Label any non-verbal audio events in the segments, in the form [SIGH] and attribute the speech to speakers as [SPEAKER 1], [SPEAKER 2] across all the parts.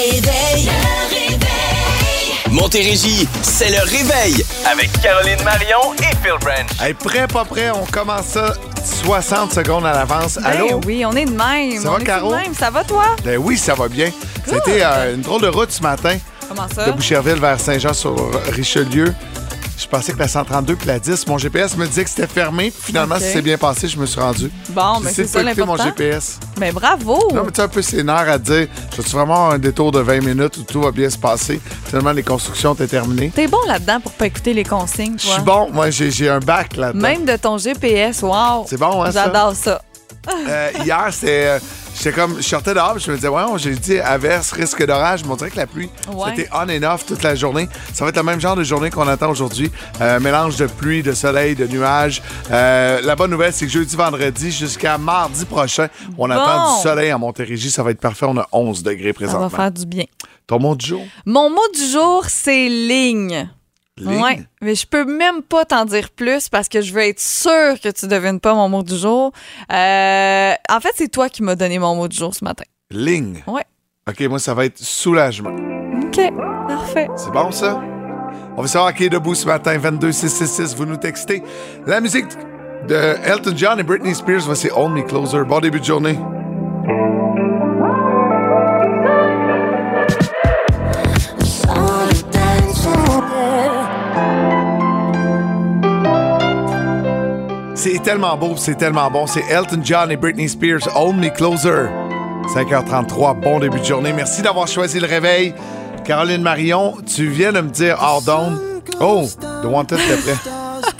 [SPEAKER 1] réveil. Le réveil.
[SPEAKER 2] Montérégie, c'est le réveil avec Caroline Marion et Phil Branch.
[SPEAKER 3] Hey, prêt, pas prêt, on commence ça 60 secondes à l'avance. Allô?
[SPEAKER 4] Ben oui, on est de même.
[SPEAKER 3] Ça
[SPEAKER 4] on
[SPEAKER 3] va,
[SPEAKER 4] est
[SPEAKER 3] Caro?
[SPEAKER 4] de même? Ça va, toi?
[SPEAKER 3] Ben oui, ça va bien. C'était euh, une drôle de route ce matin
[SPEAKER 4] Comment ça?
[SPEAKER 3] de Boucherville vers Saint-Jean-sur-Richelieu. Je pensais que la 132 puis la 10, mon GPS me disait que c'était fermé. Puis Finalement,
[SPEAKER 4] Ok.
[SPEAKER 3] ça s'est bien passé, je me suis rendu.
[SPEAKER 4] Bon, ben
[SPEAKER 3] J'essaie
[SPEAKER 4] c'est ça
[SPEAKER 3] pas écouter mon
[SPEAKER 4] l'important.
[SPEAKER 3] GPS.
[SPEAKER 4] Ben bravo!
[SPEAKER 3] Non, mais tu sais, un peu nerfs à dire, je vais vraiment avoir un détour de 20 minutes où tout va bien se passer? Finalement, les constructions étaient terminées.
[SPEAKER 4] T'es bon là-dedans pour pas écouter les consignes,
[SPEAKER 3] Je suis bon. Moi, j'ai un bac là-dedans.
[SPEAKER 4] Même de ton GPS, wow!
[SPEAKER 3] C'est bon, hein, ça?
[SPEAKER 4] J'adore ça.
[SPEAKER 3] Euh, hier, c'était. euh, J'étais comme. Je sortais dehors, je me disais, ouais, j'ai dit averse, risque d'orage. Mais on dirait que la pluie,
[SPEAKER 4] Ouais.
[SPEAKER 3] c'était on and off toute la journée. Ça va être le même genre de journée qu'on attend aujourd'hui. Euh, mélange de pluie, de soleil, de nuages. Euh, la bonne nouvelle, c'est que jeudi, vendredi, jusqu'à mardi prochain, on attend du soleil à Montérégie. Ça va être parfait. On a 11 degrés
[SPEAKER 4] Ça va
[SPEAKER 3] présentement.
[SPEAKER 4] faire du bien.
[SPEAKER 3] Ton mot du jour?
[SPEAKER 4] Mon mot du jour, c'est ligne.
[SPEAKER 3] Ligne?
[SPEAKER 4] Ouais, mais je peux même pas t'en dire plus parce que je veux être sûre que tu devines pas mon mot du jour. Euh, en fait, c'est toi qui m'as donné mon mot du jour ce matin.
[SPEAKER 3] Ligne.
[SPEAKER 4] Ouais.
[SPEAKER 3] OK, moi, ça va être soulagement.
[SPEAKER 4] OK, parfait.
[SPEAKER 3] C'est bon, ça? On va savoir qui est debout ce matin, 22666. Vous nous textez. La musique de Elton John et Britney Spears, voici Hold Me Closer. Bon début de journée. C'est tellement beau, c'est tellement bon. C'est Elton John et Britney Spears, Hold Me Closer. 5h33, bon début de journée. Merci d'avoir choisi le réveil. Caroline Marion, tu viens de me dire hors d'onde. Oh, The Wanted, t'es prêt?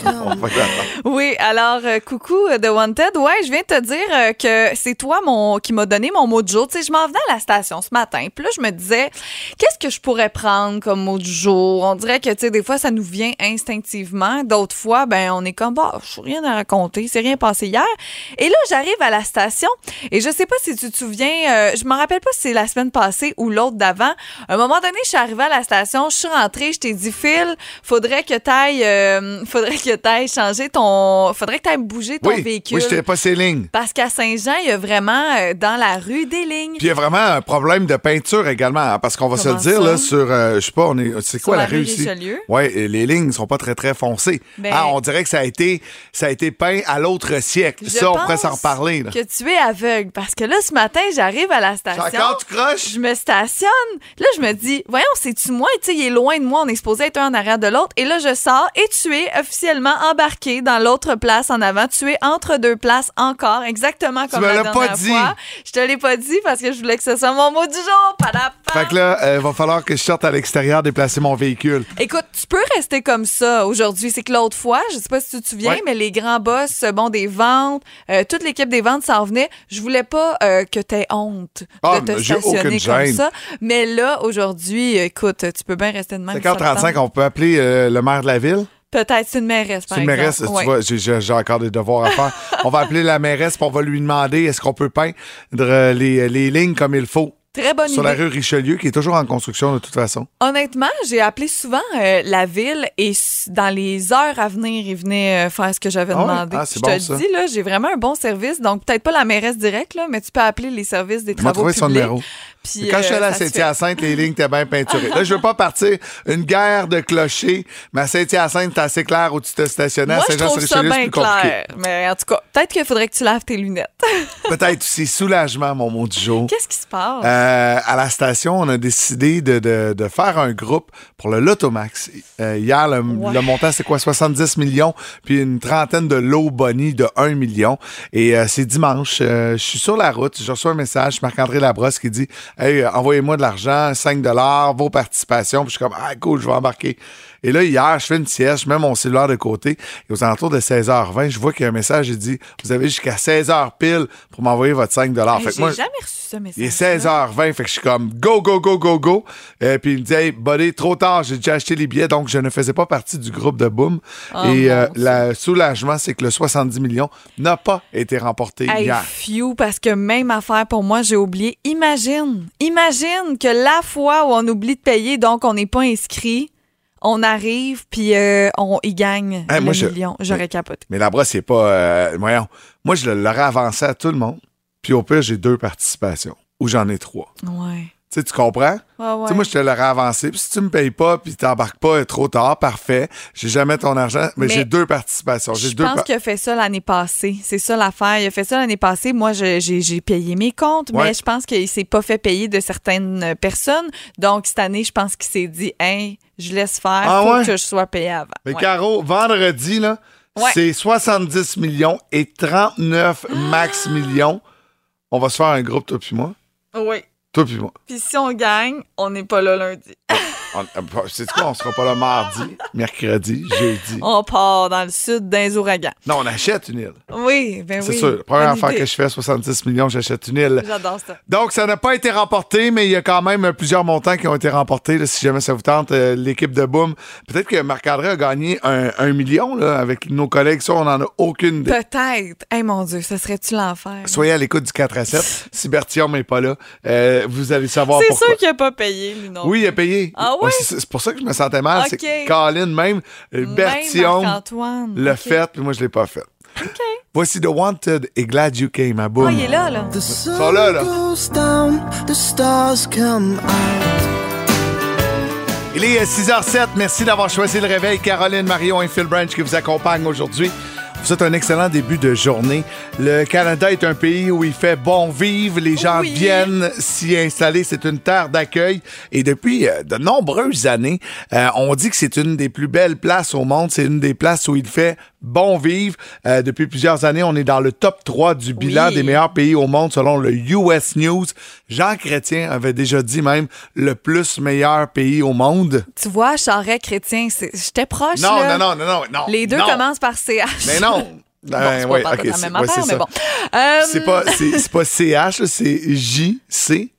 [SPEAKER 3] [LAUGHS]
[SPEAKER 4] Oui, alors euh, coucou euh, The Wanted. Ouais, je viens de te dire euh, que c'est toi mon qui m'a donné mon mot du jour. Tu sais, je m'en venais à la station ce matin. Puis là, je me disais, qu'est-ce que je pourrais prendre comme mot du jour? On dirait que tu sais, des fois, ça nous vient instinctivement. D'autres fois, ben, on est comme bah, je rien à raconter. C'est rien passé hier. Et là, j'arrive à la station et je sais pas si tu te souviens. euh, je me rappelle pas si c'est la semaine passée ou l'autre d'avant. À un moment donné, je suis arrivée à la station, je suis rentrée, je t'ai dit, Phil, faudrait que t'ailles, euh, faudrait que t'ailles changer ton, faudrait que t'ailles bouger ton
[SPEAKER 3] Oui,
[SPEAKER 4] véhicule.
[SPEAKER 3] oui, je t'ai pas ces lignes.
[SPEAKER 4] Parce qu'à Saint-Jean, il y a vraiment euh, dans la rue des lignes.
[SPEAKER 3] Puis il y a vraiment un problème de peinture également, hein, parce qu'on va se le dire, là, sur, euh, je sais pas, on est, c'est quoi la,
[SPEAKER 4] la rue
[SPEAKER 3] ici? Et les lignes sont pas très, très foncées.
[SPEAKER 4] Ben-
[SPEAKER 3] Ah, on dirait que ça a été, ça a été peint à l'autre siècle.
[SPEAKER 4] Je
[SPEAKER 3] ça, on pourrait s'en reparler, là.
[SPEAKER 4] Que tu es aveugle. Parce que là, ce matin, j'arrive à la station.
[SPEAKER 3] Encore, tu croches?
[SPEAKER 4] Je me stationne. Là, je me dis, voyons, c'est-tu moi? Tu sais, il est loin de moi. On est supposé être un en arrière de l'autre. Et là, je sors et tu es officiellement embarqué dans l'autre place en avant. Tu es entre deux places encore, exactement comme
[SPEAKER 3] me
[SPEAKER 4] la
[SPEAKER 3] l'as
[SPEAKER 4] dernière
[SPEAKER 3] pas dit.
[SPEAKER 4] fois. Je te l'ai pas dit parce que je voulais que ce soit mon mot du jour. Padapa.
[SPEAKER 3] Fait que là, il va falloir que je sorte à l'extérieur déplacer mon véhicule.
[SPEAKER 4] Écoute, tu peux rester comme ça aujourd'hui. C'est que l'autre fois, je sais pas si tu te souviens,
[SPEAKER 3] Ouais.
[SPEAKER 4] mais les grands boss, euh, bon, des ventes, euh, toute l'équipe des ventes s'en venait. Je voulais pas euh, que tu aies honte
[SPEAKER 3] Ah,
[SPEAKER 4] de te
[SPEAKER 3] mais j'ai
[SPEAKER 4] stationner comme
[SPEAKER 3] gêne.
[SPEAKER 4] ça. Mais là, aujourd'hui, écoute, tu peux bien rester de même. si ça te
[SPEAKER 3] 5h35,
[SPEAKER 4] tente.
[SPEAKER 3] on peut appeler euh, le maire de la ville?
[SPEAKER 4] Peut-être c'est une mairesse, par
[SPEAKER 3] C'est une
[SPEAKER 4] exemple.
[SPEAKER 3] mairesse,
[SPEAKER 4] Ouais.
[SPEAKER 3] tu vois, j'ai- j'ai j'ai encore des devoirs à faire. [LAUGHS] on va appeler la mairesse, puis on va lui demander est-ce qu'on peut peindre euh, les, les lignes comme il faut?
[SPEAKER 4] Très bonne
[SPEAKER 3] Sur
[SPEAKER 4] idée.
[SPEAKER 3] la rue Richelieu, qui est toujours en construction de toute façon.
[SPEAKER 4] Honnêtement, j'ai appelé souvent euh, la ville et s- dans les heures à venir, ils venaient euh, faire ce que j'avais
[SPEAKER 3] Ah ouais?
[SPEAKER 4] demandé.
[SPEAKER 3] Ah, c'est
[SPEAKER 4] je
[SPEAKER 3] bon,
[SPEAKER 4] te
[SPEAKER 3] ça.
[SPEAKER 4] le dis, là, j'ai vraiment un bon service. Donc, peut-être pas la mairesse directe, là, mais tu peux appeler les services des
[SPEAKER 3] Tu m'as
[SPEAKER 4] travaux
[SPEAKER 3] trouvé son
[SPEAKER 4] publics.
[SPEAKER 3] numéro.
[SPEAKER 4] Puis,
[SPEAKER 3] Quand je suis
[SPEAKER 4] euh,
[SPEAKER 3] allé à. Saint-Hyacinthe, les lignes étaient bien peinturées. Là, je veux pas partir une guerre de clochers, mais à Saint-Hyacinthe, c'est assez clair où tu te stationnais.
[SPEAKER 4] Moi,
[SPEAKER 3] à
[SPEAKER 4] je trouve ça
[SPEAKER 3] c'est
[SPEAKER 4] bien clair. Mais en tout cas, peut-être qu'il faudrait que tu laves tes lunettes. [LAUGHS]
[SPEAKER 3] Peut-être aussi soulagement, mon mot du jour.
[SPEAKER 4] Qu'est-ce qui se passe?
[SPEAKER 3] Euh, à la station, on a décidé de, de- de faire un groupe pour le Lotomax. Euh, hier, le,
[SPEAKER 4] Ouais.
[SPEAKER 3] le montant, c'est quoi? 70 millions, puis une trentaine de lots bonnie de 1 million. Et euh, c'est dimanche. je suis sur la route. Je reçois un message, Marc-André Labrosse, qui dit Hey, envoyez-moi de l'argent, 5 vos participations. Puis je suis comme Ah, cool, je vais embarquer. Et là, hier, je fais une sieste, je mets mon cellulaire de côté. Et aux alentours de 16h20, je vois qu'il y a un message qui dit Vous avez jusqu'à 16h pile pour m'envoyer votre 5
[SPEAKER 4] Hey,
[SPEAKER 3] fait que
[SPEAKER 4] J'ai
[SPEAKER 3] moi,
[SPEAKER 4] jamais reçu ce message.
[SPEAKER 3] il est 16h20, fait que je suis comme go, go, go, go, go. Euh, puis il me dit, hey, buddy, trop tard, j'ai déjà acheté les billets, donc je ne faisais pas partie du groupe de Boom.
[SPEAKER 4] Oh,
[SPEAKER 3] Et euh, le soulagement, c'est que le 70 millions n'a pas été remporté
[SPEAKER 4] Hey,
[SPEAKER 3] hier.
[SPEAKER 4] few, parce que même affaire pour moi, j'ai oublié. Imagine, imagine que la fois où on oublie de payer, donc on n'est pas inscrit, on arrive, puis euh, on y gagne
[SPEAKER 3] Hey,
[SPEAKER 4] le
[SPEAKER 3] moi, je-
[SPEAKER 4] million. J'aurais capoté.
[SPEAKER 3] Mais la brosse, c'est pas. euh, voyons. Moi, je l'aurais avancé à tout le monde. Puis au pire, j'ai deux participations. Ou j'en ai trois.
[SPEAKER 4] Ouais.
[SPEAKER 3] Sais, tu comprends?
[SPEAKER 4] Ouais, ouais.
[SPEAKER 3] Tu sais, moi, je te l'aurais avancé. Puis si tu me payes pas, puis t'embarques pas trop tard, parfait. J'ai jamais ton argent, mais,
[SPEAKER 4] Mais
[SPEAKER 3] j'ai deux participations.
[SPEAKER 4] Je
[SPEAKER 3] deux
[SPEAKER 4] pense
[SPEAKER 3] par-
[SPEAKER 4] qu'il a fait ça l'année passée. C'est ça l'affaire. Il a fait ça l'année passée. Moi, j'ai j'ai payé mes comptes,
[SPEAKER 3] Ouais.
[SPEAKER 4] mais je pense qu'il s'est pas fait payer de certaines euh, personnes. Donc, cette année, je pense qu'il s'est dit, hey, je laisse faire.
[SPEAKER 3] Ah
[SPEAKER 4] faut
[SPEAKER 3] ouais?
[SPEAKER 4] que je sois payé avant.
[SPEAKER 3] Mais
[SPEAKER 4] Ouais.
[SPEAKER 3] Caro, vendredi, là,
[SPEAKER 4] Ouais.
[SPEAKER 3] c'est 70 millions et 39 max millions. On va se faire un groupe, toi puis moi.
[SPEAKER 4] Oui.
[SPEAKER 3] Puis
[SPEAKER 4] si on gagne, on n'est pas là lundi.
[SPEAKER 3] On, sais quoi? On sera pas là mardi, mercredi, jeudi?
[SPEAKER 4] On part dans le sud d'un ouragan.
[SPEAKER 3] Non, on achète une île.
[SPEAKER 4] Oui, ben
[SPEAKER 3] C'est
[SPEAKER 4] oui.
[SPEAKER 3] sûr. La première affaire
[SPEAKER 4] idée.
[SPEAKER 3] que je fais, 70 millions, j'achète une île.
[SPEAKER 4] J'adore ça.
[SPEAKER 3] Donc, ça n'a pas été remporté, mais il y a quand même plusieurs montants qui ont été remportés. là, si jamais ça vous tente, euh, l'équipe de Boom. Peut-être que Marc-André a gagné un, un million là, avec nos collègues. Ça, on n'en a aucune idée.
[SPEAKER 4] Peut-être. Hey, mon Dieu, ça serait-tu l'enfer?
[SPEAKER 3] Soyez à l'écoute du 4 à 7. [LAUGHS] si Bertillon n'est pas là, euh, vous allez savoir
[SPEAKER 4] C'est
[SPEAKER 3] pourquoi.
[SPEAKER 4] sûr qu'il n'a pas payé, lui, non?
[SPEAKER 3] Oui, il a payé.
[SPEAKER 4] Ah
[SPEAKER 3] Ouais,
[SPEAKER 4] oui?
[SPEAKER 3] c'est pour ça que je me sentais mal.
[SPEAKER 4] Ok.
[SPEAKER 3] C'est Colin, même, euh,
[SPEAKER 4] Même
[SPEAKER 3] Bertillon l'a
[SPEAKER 4] Ok.
[SPEAKER 3] fait, puis moi, je l'ai pas fait. Voici The Wanted et Glad You Came à Boom.
[SPEAKER 4] Ah, il est là, là.
[SPEAKER 5] The
[SPEAKER 3] Sont là, là.
[SPEAKER 5] sun goes down, the stars come out.
[SPEAKER 3] Il est 6h07. Merci d'avoir choisi le réveil. Caroline, Marion et Phil Branch qui vous accompagnent aujourd'hui. Vous êtes un excellent début de journée. Le Canada est un pays où il fait bon vivre. Les gens
[SPEAKER 4] Oui.
[SPEAKER 3] viennent s'y installer. C'est une terre d'accueil. Et depuis euh, de nombreuses années, euh, on dit que c'est une des plus belles places au monde. C'est une des places où il fait bon vivre. Euh, depuis plusieurs années, on est dans le top 3 du bilan
[SPEAKER 4] Oui.
[SPEAKER 3] des meilleurs pays au monde selon le US News. Jean Chrétien avait déjà dit même le plus meilleur pays au monde.
[SPEAKER 4] Tu vois, Charret chrétien, c'est- j'étais proche.
[SPEAKER 3] Non,
[SPEAKER 4] là.
[SPEAKER 3] non, non, non, non.
[SPEAKER 4] Les deux
[SPEAKER 3] non.
[SPEAKER 4] commencent par CH.
[SPEAKER 3] Mais non. [LAUGHS]
[SPEAKER 4] Bon,
[SPEAKER 3] Ben,
[SPEAKER 4] c'est
[SPEAKER 3] ouais,
[SPEAKER 4] pas la
[SPEAKER 3] c'est-
[SPEAKER 4] même
[SPEAKER 3] ouais,
[SPEAKER 4] affaire,
[SPEAKER 3] c'est
[SPEAKER 4] mais
[SPEAKER 3] ça.
[SPEAKER 4] bon. Euh,
[SPEAKER 3] C'est pas, CH, c'est JC.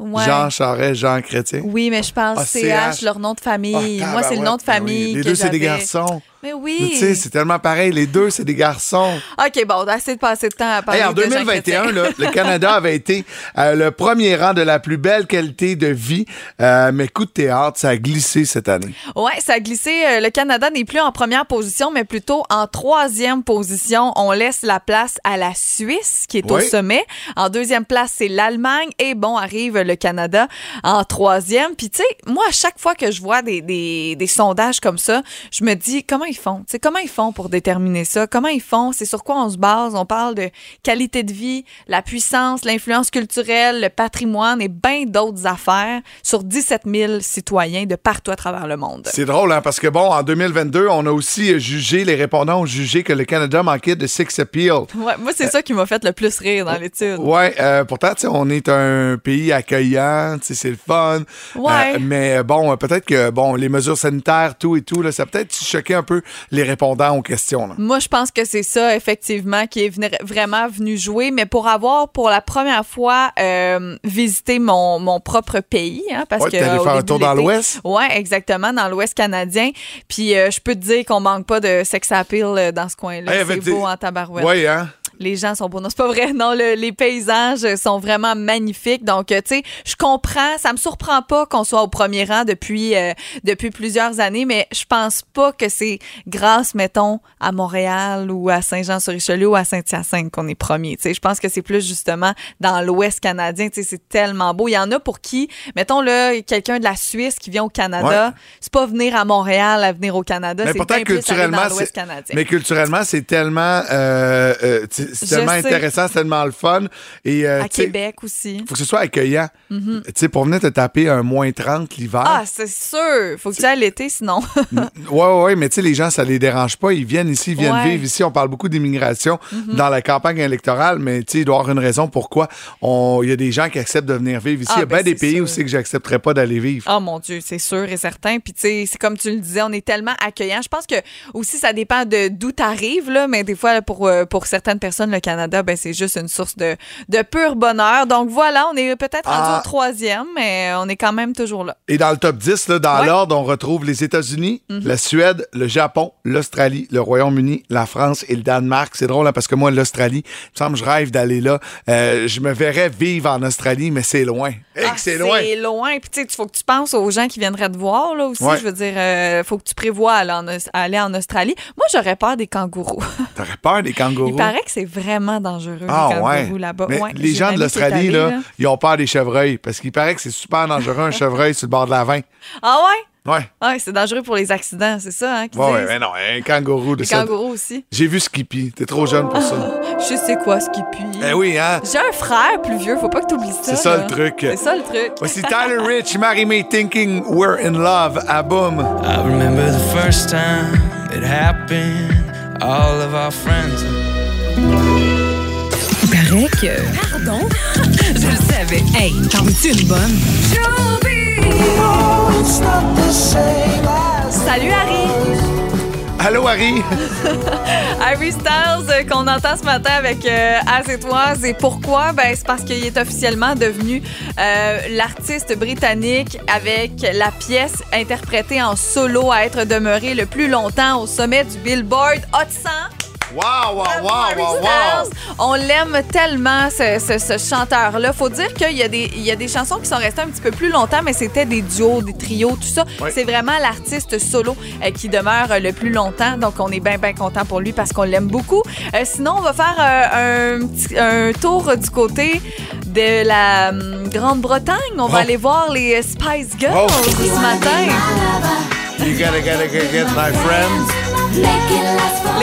[SPEAKER 4] ouais.
[SPEAKER 3] Jean Charest, Jean Chrétien.
[SPEAKER 4] Oui, mais je pense
[SPEAKER 3] Ah,
[SPEAKER 4] CH,
[SPEAKER 3] CH.
[SPEAKER 4] leur nom de famille.
[SPEAKER 3] Ah,
[SPEAKER 4] Moi, c'est le nom de
[SPEAKER 3] ben
[SPEAKER 4] famille.
[SPEAKER 3] oui. Les
[SPEAKER 4] que
[SPEAKER 3] deux, c'est des garçons.
[SPEAKER 4] Mais oui.
[SPEAKER 3] Tu sais, c'est tellement pareil. Les deux, c'est des garçons.
[SPEAKER 4] OK, bon, assez de passer de temps à parler
[SPEAKER 3] Hey, en
[SPEAKER 4] de Jean
[SPEAKER 3] 2021,
[SPEAKER 4] Chrétien.
[SPEAKER 3] là, le Canada avait été euh, le premier rang de la plus belle qualité de vie. Euh, mais coup de théâtre, ça a glissé cette année.
[SPEAKER 4] Ouais, ça a glissé. Euh, Le Canada n'est plus en première position, mais plutôt en troisième position. On laisse la place à la Suisse, qui est au
[SPEAKER 3] Oui.
[SPEAKER 4] sommet. En deuxième place, c'est l'Allemagne. Et bon, arrive le Canada en troisième. Puis, tu sais, moi, à chaque fois que je vois des, des, des sondages comme ça, je me dis, comment ils font? Sais, comment ils font pour déterminer ça? Comment ils font? C'est sur quoi on se base? On parle de qualité de vie, la puissance, l'influence culturelle, le patrimoine et bien d'autres affaires sur 17 000 citoyens de partout à travers le monde.
[SPEAKER 3] C'est drôle, hein, parce que bon, en 2022, on a aussi jugé, les répondants ont jugé que le Canada manquait de sex appeal.
[SPEAKER 4] Ouais, moi, c'est ça qui m'a fait le plus rire dans l'étude.
[SPEAKER 3] Ouais, euh, pourtant, on est un pays accueillant, c'est le fun.
[SPEAKER 4] Ouais.
[SPEAKER 3] Euh, mais bon, euh, peut-être que bon, les mesures sanitaires, tout et tout, là, ça a peut-être choqué un peu les répondants aux questions. là.
[SPEAKER 4] Moi, je pense que c'est ça, effectivement, qui est vraiment venu jouer. Mais pour avoir, pour la première fois, euh, visité mon, mon propre pays, hein, parce
[SPEAKER 3] Ouais,
[SPEAKER 4] que
[SPEAKER 3] allé faire un tour dans l'Ouest?
[SPEAKER 4] Ouais, exactement, dans l'Ouest canadien. Puis euh, je peux te dire qu'on manque pas de sex appeal euh, dans ce coin-là.
[SPEAKER 3] Hey,
[SPEAKER 4] c'est beau
[SPEAKER 3] des-
[SPEAKER 4] en tabarouette.
[SPEAKER 3] Ouais, hein?
[SPEAKER 4] Les gens sont beaux. Non, c'est pas vrai. Non, le- les paysages sont vraiment magnifiques. Donc, euh, tu sais, je comprends. Ça me surprend pas qu'on soit au premier rang depuis, euh, depuis plusieurs années, mais je pense pas que c'est grâce, mettons, à Montréal ou à Saint-Jean-sur-Richelieu ou à Saint-Hyacinthe qu'on est premier. Tu sais, je pense que c'est plus justement dans l'Ouest canadien. Tu sais, c'est tellement beau. Il y en a pour qui, mettons, là, quelqu'un de la Suisse qui vient au Canada, c'est pas venir à Montréal à venir au Canada.
[SPEAKER 3] Mais
[SPEAKER 4] c'est
[SPEAKER 3] pourtant, culturellement,
[SPEAKER 4] dans l'Ouest
[SPEAKER 3] c'est-
[SPEAKER 4] canadien.
[SPEAKER 3] mais culturellement, c'est tellement, euh, euh, c'est tellement intéressant, c'est tellement le fun. Et, euh,
[SPEAKER 4] à
[SPEAKER 3] tu
[SPEAKER 4] Québec aussi.
[SPEAKER 3] faut que ce soit accueillant. Tu sais, pour venir te taper un moins 30 l'hiver.
[SPEAKER 4] Ah, c'est sûr. Faut que tu ailles l'été, sinon. [LAUGHS]
[SPEAKER 3] Ouais, ouais, ouais, mais tu sais, les gens, ça les dérange pas. Ils viennent ici, ils viennent
[SPEAKER 4] Ouais.
[SPEAKER 3] vivre ici. On parle beaucoup d'immigration dans la campagne électorale, mais tu sais, il doit y avoir une raison pourquoi il y a des gens qui acceptent de venir vivre ici.
[SPEAKER 4] Ah,
[SPEAKER 3] il y a bien
[SPEAKER 4] ben,
[SPEAKER 3] des
[SPEAKER 4] c'est
[SPEAKER 3] pays
[SPEAKER 4] sûr.
[SPEAKER 3] aussi que j'accepterais pas d'aller vivre.
[SPEAKER 4] Oh mon Dieu, c'est sûr et certain. Puis tu sais, c'est comme tu le disais, on est tellement accueillant. Je pense que aussi ça dépend d'où t'arrives là, mais des fois pour euh, pour certaines personnes le Canada, ben c'est juste une source de de pur bonheur. Donc voilà, on est peut-être rendu
[SPEAKER 3] Ah.
[SPEAKER 4] au troisième, mais on est quand même toujours là.
[SPEAKER 3] Et dans le top 10, là, dans
[SPEAKER 4] Ouais. Mhm.
[SPEAKER 3] l'ordre, on retrouve les États-Unis, la Suède, le Japon, l'Australie, le Royaume-Uni, la France et le Danemark. C'est drôle, hein, parce que moi, l'Australie, il me semble que je rêve d'aller là. Euh, je me verrais vivre en Australie, mais c'est loin. Hey,
[SPEAKER 4] Ah,
[SPEAKER 3] c'est loin.
[SPEAKER 4] C'est loin. Puis tu sais, il faut que tu penses aux gens qui viendraient te voir là aussi.
[SPEAKER 3] Ouais.
[SPEAKER 4] Je veux dire, euh, faut que tu prévois aller en, aller en Australie. Moi, j'aurais peur des kangourous.
[SPEAKER 3] T'aurais peur des kangourous?
[SPEAKER 4] Il paraît que c'est vraiment dangereux,
[SPEAKER 3] Ah
[SPEAKER 4] les
[SPEAKER 3] ouais.
[SPEAKER 4] kangourous là-bas.
[SPEAKER 3] Mais
[SPEAKER 4] Ouais,
[SPEAKER 3] les gens de l'Australie, là, ils ont peur des chevreuils parce qu'il paraît que c'est super dangereux un [LAUGHS] chevreuil sur le bord de la 20.
[SPEAKER 4] Ah ouais?
[SPEAKER 3] Ouais.
[SPEAKER 4] Ouais, c'est dangereux pour les accidents, c'est ça, hein,
[SPEAKER 3] Ouais, ouais, mais non, un kangourou de ça.
[SPEAKER 4] kangourous aussi.
[SPEAKER 3] J'ai vu Skippy. T'es trop jeune pour ça.
[SPEAKER 4] Je sais quoi, pue.
[SPEAKER 3] Eh oui, hein?
[SPEAKER 4] J'ai un frère plus vieux, faut pas que tu oublies ça.
[SPEAKER 3] C'est ça le truc.
[SPEAKER 4] C'est ça le truc.
[SPEAKER 3] Voici Tyler Rich, Marry Me Thinking We're in Love à Boom.
[SPEAKER 6] I remember the first time it happened. All of our friends.
[SPEAKER 7] Paraît que. Pardon? [LAUGHS] Je le savais. Hey, t'en veux-tu une bonne?
[SPEAKER 4] Salut Harry!
[SPEAKER 3] Allô, Harry? [LAUGHS]
[SPEAKER 4] Harry Styles euh, qu'on entend ce matin avec euh, Az et Toise. Et pourquoi? Ben, c'est parce qu'il est officiellement devenu euh, l'artiste britannique avec la pièce interprétée en solo à être demeuré le plus longtemps au sommet du Billboard Hot 100.
[SPEAKER 3] Wow, wow, wow, wow, wow.
[SPEAKER 4] On l'aime tellement, ce, ce- ce chanteur-là. Faut dire qu'il y, a des- il y a des chansons qui sont restées un petit peu plus longtemps, mais c'était des duos, des trios, tout ça. C'est vraiment l'artiste solo euh, qui demeure euh, le plus longtemps. Donc, on est bien, bien content pour lui parce qu'on l'aime beaucoup. Euh, sinon, on va faire euh, un, tour du côté de la hum, Grande-Bretagne. On va
[SPEAKER 3] Oh.
[SPEAKER 4] aller voir les Spice Girls
[SPEAKER 3] Oh.
[SPEAKER 4] ce matin.
[SPEAKER 3] You gotta, gotta, gotta get my friends.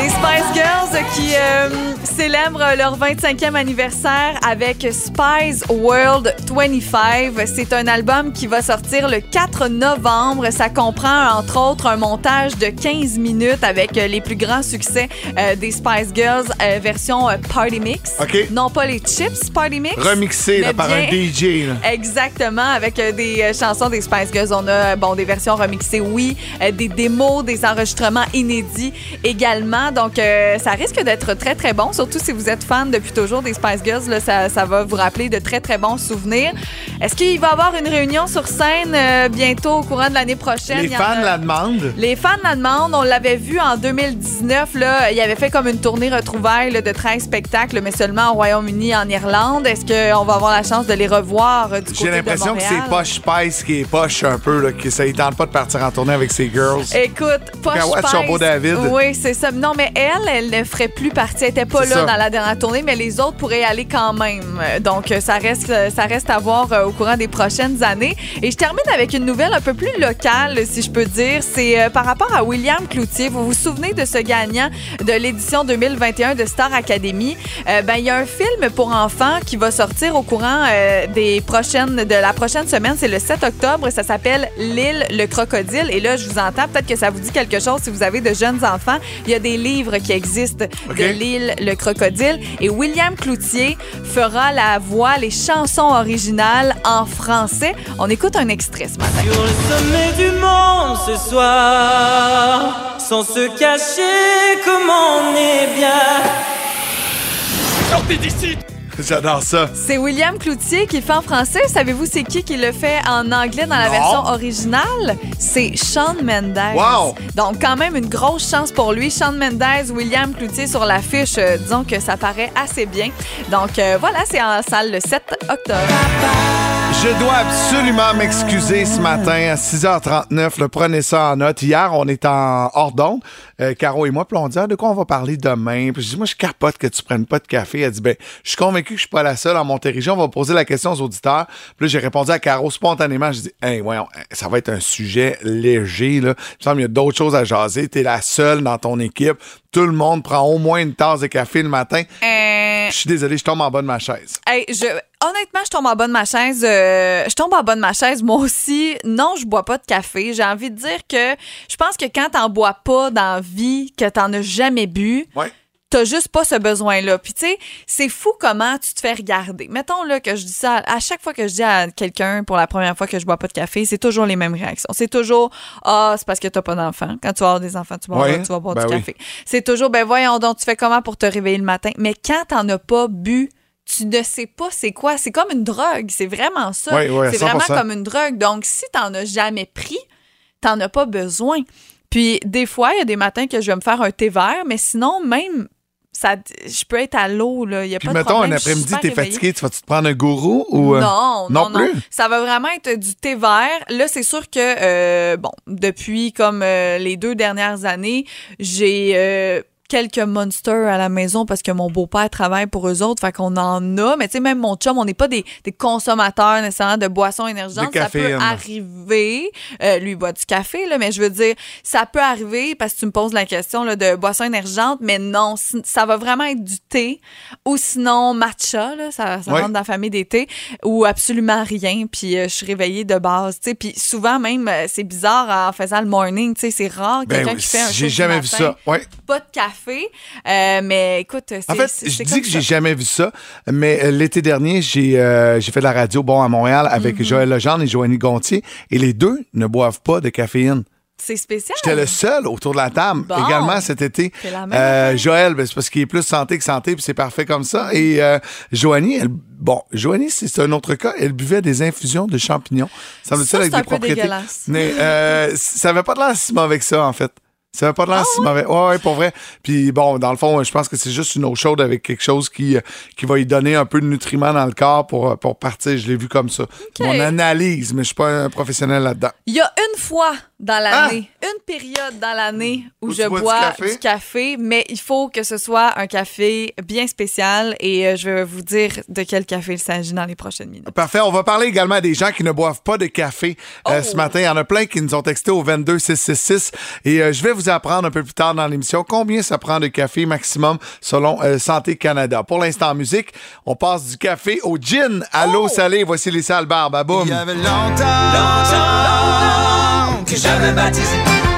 [SPEAKER 4] Les Spice Girls qui euh, célèbrent leur 25e anniversaire avec Spice World 25. C'est un album qui va sortir le 4 novembre. Ça comprend entre autres un montage de 15 minutes avec les plus grands succès euh, des Spice Girls euh, version Party Mix. Non pas les chips Party Mix.
[SPEAKER 3] Remixé là, par
[SPEAKER 4] bien-
[SPEAKER 3] un DJ. Là.
[SPEAKER 4] Exactement, avec des chansons des Spice Girls. On a bon, des versions remixées, oui, des démos, des enregistrements inédits également. Donc, euh, ça risque d'être très, très bon, surtout si vous êtes fan depuis toujours des Spice Girls. Là, ça, ça va vous rappeler de très, très bons souvenirs. Est-ce qu'il va y avoir une réunion sur scène euh, bientôt au courant de l'année prochaine?
[SPEAKER 3] Les fans
[SPEAKER 4] a-
[SPEAKER 3] la demandent.
[SPEAKER 4] les fans la demandent. On l'avait vu en 2019. Là, il avait fait comme une tournée retrouvaille là, de 13 spectacles, mais seulement au Royaume-Uni et en Irlande. Est-ce qu'on va avoir la chance de les revoir euh, du côté
[SPEAKER 3] J'ai l'impression que c'est Posh Spice qui est poche un peu, là, que ça ne tente pas de partir en tournée avec ses girls.
[SPEAKER 4] Écoute,
[SPEAKER 3] watch
[SPEAKER 4] Spice-
[SPEAKER 3] David.
[SPEAKER 4] Oui, c'est ça. Non, mais elle, elle ne ferait plus partie. Elle n'était pas là
[SPEAKER 3] ça.
[SPEAKER 4] dans la dernière tournée, mais les autres pourraient y aller quand même. Donc, ça reste, ça reste à voir euh, au courant des prochaines années. Et je termine avec une nouvelle un peu plus locale, si je peux dire. C'est euh, par rapport à William Cloutier. Vous vous souvenez de ce gagnant de l'édition 2021 de Star Academy? Euh, ben, il y a un film pour enfants qui va sortir au courant euh, des prochaines, de la prochaine semaine. C'est le 7 octobre. Ça s'appelle L'île, le crocodile. Et là, je vous entends. Peut-être que ça vous dit quelque chose si vous avez de jeunes enfants. Il y a des livres qui existent
[SPEAKER 3] OK.
[SPEAKER 4] de L'île, le crocodile. Et William Cloutier fera la voix, les chansons originales en français. On écoute un extrait ce matin.
[SPEAKER 8] Sur le sommet du monde ce soir, sans se cacher comme on est bien. [LAUGHS]
[SPEAKER 3] J'adore ça.
[SPEAKER 4] C'est William Cloutier qui le fait en français. Savez-vous c'est qui qui le fait en anglais dans la
[SPEAKER 3] Non.
[SPEAKER 4] version originale? C'est Sean Mendes.
[SPEAKER 3] Wow!
[SPEAKER 4] Donc quand même une grosse chance pour lui. Sean Mendes, William Cloutier sur l'affiche, euh, disons que ça paraît assez bien. Donc euh, voilà, c'est en salle le 7 octobre.
[SPEAKER 3] Je dois absolument m'excuser ce matin à 6h39. Le prenez ça en note. Hier, on est en hors d'onde, euh, Caro et moi, puis on dit ah, de quoi on va parler demain? Puis je dis moi je capote que tu prennes pas de café. Elle dit ben je suis convaincu que je suis pas la seule en Montérégie. On va poser la question aux auditeurs. Puis là j'ai répondu à Caro spontanément. Je dis hey voyons, ça va être un sujet léger là. Il me semble qu'il y a d'autres choses à jaser. T'es la seule dans ton équipe. Tout le monde prend au moins une tasse de café le matin.
[SPEAKER 4] Euh,
[SPEAKER 3] Je suis désolé, je tombe en bas de ma chaise.
[SPEAKER 4] Hey, je, honnêtement, je tombe en bas de ma chaise. euh, je tombe en bas de ma chaise, moi aussi. Non, je bois pas de café. J'ai envie de dire que je pense que quand t'en bois pas dans la vie, que t'en as jamais bu,
[SPEAKER 3] Ouais.
[SPEAKER 4] t'as juste pas ce besoin-là. Puis tu sais, c'est fou comment tu te fais regarder. Mettons là que je dis ça, à chaque fois que je dis à quelqu'un pour la première fois que je bois pas de café, c'est toujours les mêmes réactions. C'est toujours ah, c'est parce que t'as pas d'enfant. Quand tu vas avoir des enfants, tu vas,
[SPEAKER 3] Ouais,
[SPEAKER 4] tu vas boire
[SPEAKER 3] ben
[SPEAKER 4] du
[SPEAKER 3] oui.
[SPEAKER 4] café. C'est toujours ben voyons donc tu fais comment pour te réveiller le matin? Mais quand t'en as pas bu tu ne sais pas c'est quoi. C'est comme une drogue. C'est vraiment ça.
[SPEAKER 3] Ouais, ouais,
[SPEAKER 4] c'est vraiment
[SPEAKER 3] 100%.
[SPEAKER 4] comme une drogue. Donc, si t'en as jamais pris, t'en as pas besoin. Puis, des fois, il y a des matins que je vais me faire un thé vert, mais sinon, même, ça, je peux être à l'eau. Il y a
[SPEAKER 3] Puis
[SPEAKER 4] pas de
[SPEAKER 3] mettons,
[SPEAKER 4] problème.
[SPEAKER 3] un après-midi, t'es fatigué, tu vas-tu te prendre un gourou ou. euh,
[SPEAKER 4] Non,
[SPEAKER 3] non
[SPEAKER 4] non, non? Ça va vraiment être du thé vert. Là, c'est sûr que, euh, bon, depuis comme euh, les deux dernières années, j'ai quelques monsters à la maison parce que mon beau-père travaille pour eux autres. Fait qu'on en a. Mais tu sais, même mon chum, on n'est pas des, des consommateurs nécessairement de boissons énergisantes. Ça peut arriver. Euh, lui, il boit du café, là, mais je veux dire, ça peut arriver parce que tu me poses la question là, de boissons énergisantes, mais non, ça va vraiment être du thé ou sinon matcha, là, ça, ça
[SPEAKER 3] Ouais.
[SPEAKER 4] rentre dans la famille des thés, ou absolument rien. Puis euh, je suis réveillée de base. tu sais. Puis souvent, même, euh, c'est bizarre en faisant le morning. tu sais, C'est rare
[SPEAKER 3] Ben
[SPEAKER 4] quelqu'un
[SPEAKER 3] oui,
[SPEAKER 4] qui fait un
[SPEAKER 3] j'ai jamais vu
[SPEAKER 4] matin,
[SPEAKER 3] ça. Ouais.
[SPEAKER 4] Pas de café. Euh, mais écoute, c'est
[SPEAKER 3] En fait, je dis que j'ai jamais vu ça, mais euh, l'été dernier, j'ai euh, j'ai fait de la radio bon à Montréal avec
[SPEAKER 4] Mhm.
[SPEAKER 3] Joël Legendre et Joanie Gontier, et les deux ne boivent pas de caféine.
[SPEAKER 4] C'est spécial.
[SPEAKER 3] J'étais le seul autour de la table
[SPEAKER 4] Bon.
[SPEAKER 3] également cet été.
[SPEAKER 4] La même
[SPEAKER 3] Euh. Joël, ben, c'est parce qu'il est plus santé que santé, puis c'est parfait comme ça. Et euh, Joanie, elle, bon, Joanie, c'est un autre cas. Elle buvait des infusions de champignons. Ça me
[SPEAKER 4] Ça,
[SPEAKER 3] avec
[SPEAKER 4] c'est un
[SPEAKER 3] des
[SPEAKER 4] peu
[SPEAKER 3] propriétés.
[SPEAKER 4] dégueulasse.
[SPEAKER 3] Mais euh, ça avait pas de l'air si que ça, en fait. Ça avait pas de l'air
[SPEAKER 4] Ah
[SPEAKER 3] si mauvais. Ouais, ouais, pour vrai. Puis bon, dans le fond, je pense que c'est juste une eau chaude avec quelque chose qui, euh, qui va y donner un peu de nutriments dans le corps pour, euh, pour partir. Je l'ai vu comme ça. Mon analyse, mais je suis pas un professionnel là-dedans.
[SPEAKER 4] Il y a une fois dans l'année, une période dans l'année où,
[SPEAKER 3] Où
[SPEAKER 4] je
[SPEAKER 3] bois du café?
[SPEAKER 4] du café, mais il faut que ce soit un café bien spécial et euh, je vais vous dire de quel café il s'agit dans les prochaines minutes.
[SPEAKER 3] Parfait. On va parler également des gens qui ne boivent pas de café euh,
[SPEAKER 4] Oh.
[SPEAKER 3] ce matin. Il y en a plein qui nous ont texté au 22666 et euh, je vais vous apprendre un peu plus tard dans l'émission combien ça prend de café maximum selon euh, Santé Canada. Pour l'instant, en musique, on passe du café au gin à l'eau
[SPEAKER 4] Oh.
[SPEAKER 3] salée. Voici les salles barbe à boum.
[SPEAKER 6] Il y avait longtemps, longtemps que j'avais baptisé.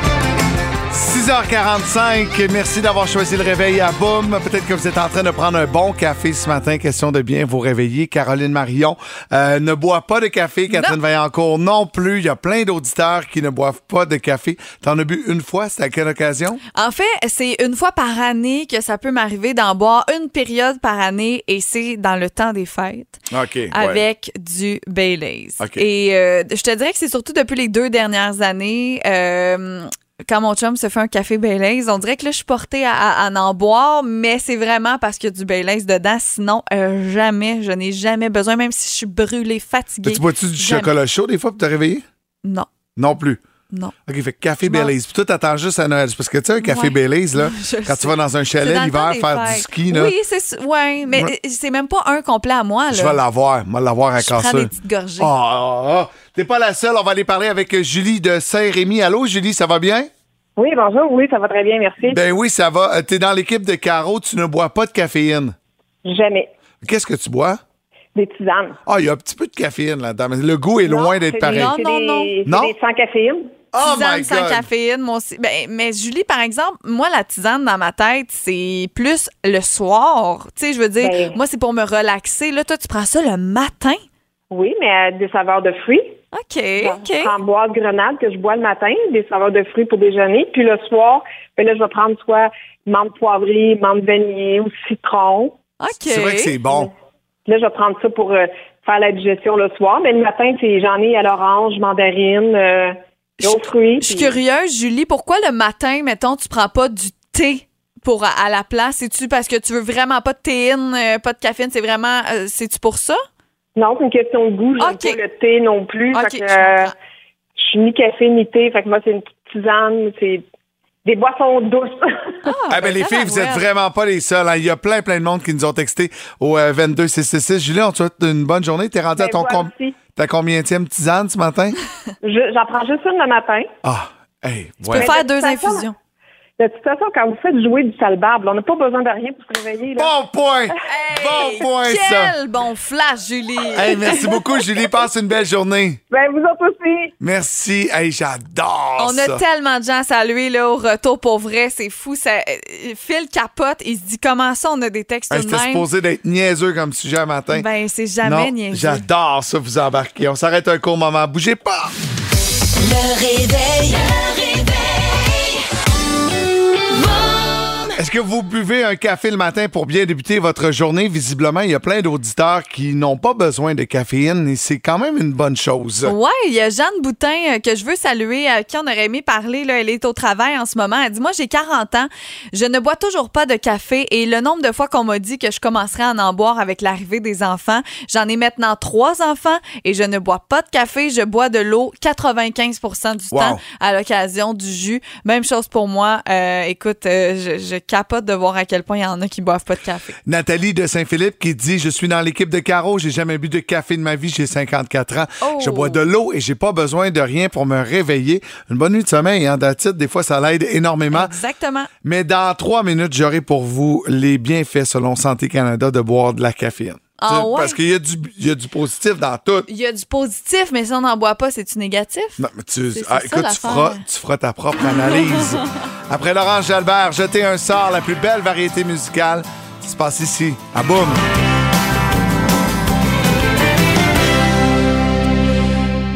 [SPEAKER 3] 6h45, merci d'avoir choisi le réveil à Boum. Peut-être que vous êtes en train de prendre un bon café ce matin. Question de bien vous réveiller. Caroline Marion euh, ne boit pas de café. Catherine Vaillancourt non plus. Il y a plein d'auditeurs qui ne boivent pas de café. T'en as bu une fois? C'était à quelle occasion?
[SPEAKER 4] En fait, c'est une fois par année que ça peut m'arriver d'en boire une période par année et c'est dans le temps des fêtes.
[SPEAKER 3] OK. ouais.
[SPEAKER 4] avec du Baileys.
[SPEAKER 3] OK.
[SPEAKER 4] Et euh, je te dirais que c'est surtout depuis les deux dernières années. euh, quand mon chum se fait un café Baileys, on dirait que là, je suis portée à, à- à en boire, mais c'est vraiment parce qu'il y a du Baileys dedans. Sinon, euh, jamais, je n'ai jamais besoin, même si je suis brûlée, fatiguée.
[SPEAKER 3] Tu bois-tu du
[SPEAKER 4] Jamais.
[SPEAKER 3] chocolat chaud des fois pour te réveiller?
[SPEAKER 4] Non,
[SPEAKER 3] Non plus.
[SPEAKER 4] Non.
[SPEAKER 3] OK, fait café Baileys. Puis toi, t'attends juste à Noël. Parce que tu sais, un café
[SPEAKER 4] Ouais.
[SPEAKER 3] Baileys, là, [LAUGHS]
[SPEAKER 4] Je
[SPEAKER 3] quand
[SPEAKER 4] sais.
[SPEAKER 3] tu vas dans un chalet l'hiver faire du ski, là,
[SPEAKER 4] Oui, c'est ouais, mais
[SPEAKER 3] Ouais.
[SPEAKER 4] c'est même pas un complet à moi. Là.
[SPEAKER 3] je vais l'avoir. Je vais l'avoir à
[SPEAKER 4] Je prends
[SPEAKER 3] casser.
[SPEAKER 4] des petites gorgées.
[SPEAKER 3] Ah, ah, ah. T'es pas la seule. On va aller parler avec euh, Julie de Saint-Rémy. Allô, Julie, ça va bien?
[SPEAKER 9] Oui, bonjour. Oui, ça va très bien, merci.
[SPEAKER 3] Ben oui, ça va. Euh, T'es dans l'équipe de Caro. Tu ne bois pas de caféine.
[SPEAKER 9] Jamais.
[SPEAKER 3] Qu'est-ce que tu bois?
[SPEAKER 9] Des tisanes.
[SPEAKER 3] Ah, il y a un petit peu de caféine là-dedans. mais Le goût est loin d'être pareil.
[SPEAKER 9] des-
[SPEAKER 4] Non, non,
[SPEAKER 9] des-
[SPEAKER 4] non.
[SPEAKER 9] c'est
[SPEAKER 3] Non?
[SPEAKER 9] des sans caféine.
[SPEAKER 3] Oh
[SPEAKER 4] tisane
[SPEAKER 3] my
[SPEAKER 4] sans
[SPEAKER 3] God!
[SPEAKER 4] caféine, moi aussi. Ben, mais Julie, par exemple, moi, la tisane dans ma tête, c'est plus le soir. Tu sais, je veux dire,
[SPEAKER 9] Ben.
[SPEAKER 4] moi, c'est pour me relaxer. Là, toi, tu prends ça le matin?
[SPEAKER 9] Oui, mais euh, des saveurs de fruits.
[SPEAKER 4] OK, OK.
[SPEAKER 9] En bois de grenade que je bois le matin, des saveurs de fruits pour déjeuner. Puis le soir, ben là, je vais prendre soit menthe poivrée, menthe vanillée ou citron.
[SPEAKER 4] OK.
[SPEAKER 3] C'est vrai que c'est bon.
[SPEAKER 9] Là, je vais prendre ça pour euh, faire la digestion le soir. Mais le matin, c'est j'en ai à l'orange, mandarine, euh, fruits.
[SPEAKER 4] Je suis
[SPEAKER 9] puis-
[SPEAKER 4] curieuse, Julie, pourquoi le matin, mettons, tu prends pas du thé pour à, à la place? C'est-tu parce que tu veux vraiment pas de théine, euh, pas de caféine? C'est vraiment. euh, C'est-tu pour ça?
[SPEAKER 9] Non, c'est une question de goût. J'aime
[SPEAKER 4] Ok.
[SPEAKER 9] pas le thé non plus.
[SPEAKER 4] Ok,
[SPEAKER 9] Fait que, euh, je suis ni café ni thé. Fait que moi, c'est une petite tisane. C'est des boissons douces. [LAUGHS]
[SPEAKER 3] Ah, ben, les filles, vous êtes vraiment pas les seules. hein. Il y a plein, plein de monde qui nous ont texté au euh, 22666. Julie, on te souhaite une bonne journée. T'es rendu à
[SPEAKER 9] Ben,
[SPEAKER 3] ton com-
[SPEAKER 9] aussi.
[SPEAKER 3] ta combienième tisane ce matin?
[SPEAKER 9] Je- J'en prends juste une le matin.
[SPEAKER 3] Ah, hey,
[SPEAKER 4] Tu peux faire
[SPEAKER 9] de
[SPEAKER 4] deux infusions.
[SPEAKER 9] De toute façon, quand vous faites jouer du sale barbe, là, on n'a pas besoin de rien pour se réveiller. Là.
[SPEAKER 3] Bon point!
[SPEAKER 4] Hey,
[SPEAKER 3] bon point, ça!
[SPEAKER 4] Quel bon flash, Julie!
[SPEAKER 3] Hey, merci beaucoup, Julie. Passe une belle journée.
[SPEAKER 9] Ben, vous autres aussi.
[SPEAKER 3] Merci. Hey, j'adore
[SPEAKER 4] On
[SPEAKER 3] ça.
[SPEAKER 4] a tellement de gens à saluer là, au retour pour vrai, c'est fou. Ça, euh, Phil capote, il se dit comment ça on a des textes
[SPEAKER 3] Hey,
[SPEAKER 4] de
[SPEAKER 3] C'était supposé d'être niaiseux comme sujet à matin.
[SPEAKER 4] Ben c'est jamais
[SPEAKER 3] non,
[SPEAKER 4] niaiseux.
[SPEAKER 3] j'adore ça, vous embarquer. On s'arrête un court moment. Bougez pas!
[SPEAKER 1] Le réveil. Le réveil.
[SPEAKER 3] Est-ce que vous buvez un café le matin pour bien débuter votre journée? Visiblement, il y a plein d'auditeurs qui n'ont pas besoin de caféine et c'est quand même une bonne chose.
[SPEAKER 4] Ouais, il y a Jeanne Boutin euh, que je veux saluer, à qui on aurait aimé parler. Là, elle est au travail en ce moment. Elle dit Moi, j'ai 40 ans, je ne bois toujours pas de café et le nombre de fois qu'on m'a dit que je commencerais à en boire avec l'arrivée des enfants, j'en ai maintenant trois enfants et je ne bois pas de café. Je bois de l'eau 95 du
[SPEAKER 3] Wow.
[SPEAKER 4] temps à l'occasion du jus. Même chose pour moi. Euh, écoute, euh, je, je capote de voir à quel point il y en a qui boivent pas de café.
[SPEAKER 3] Nathalie de Saint-Philippe qui dit Je suis dans l'équipe de Caro, j'ai jamais bu de café de ma vie, j'ai 54 ans.
[SPEAKER 4] Oh.
[SPEAKER 3] Je bois de l'eau et j'ai pas besoin de rien pour me réveiller. Une bonne nuit de sommeil, hein, that's it. Des fois, ça l'aide énormément.
[SPEAKER 4] Exactement.
[SPEAKER 3] Mais dans trois minutes, j'aurai pour vous les bienfaits, selon Santé Canada, de boire de la caféine.
[SPEAKER 4] Ah ouais?
[SPEAKER 3] Parce qu'il y, a du- il y a du positif dans tout.
[SPEAKER 4] Il y a du positif, mais si on n'en boit pas, c'est-tu négatif?
[SPEAKER 3] Non, mais tu, ah,
[SPEAKER 4] ça,
[SPEAKER 3] écoute, tu feras, tu feras ta propre analyse. [LAUGHS] Après Laurent Jalbert, jeter un sort, la plus belle variété musicale. Se passe ici, à Boum.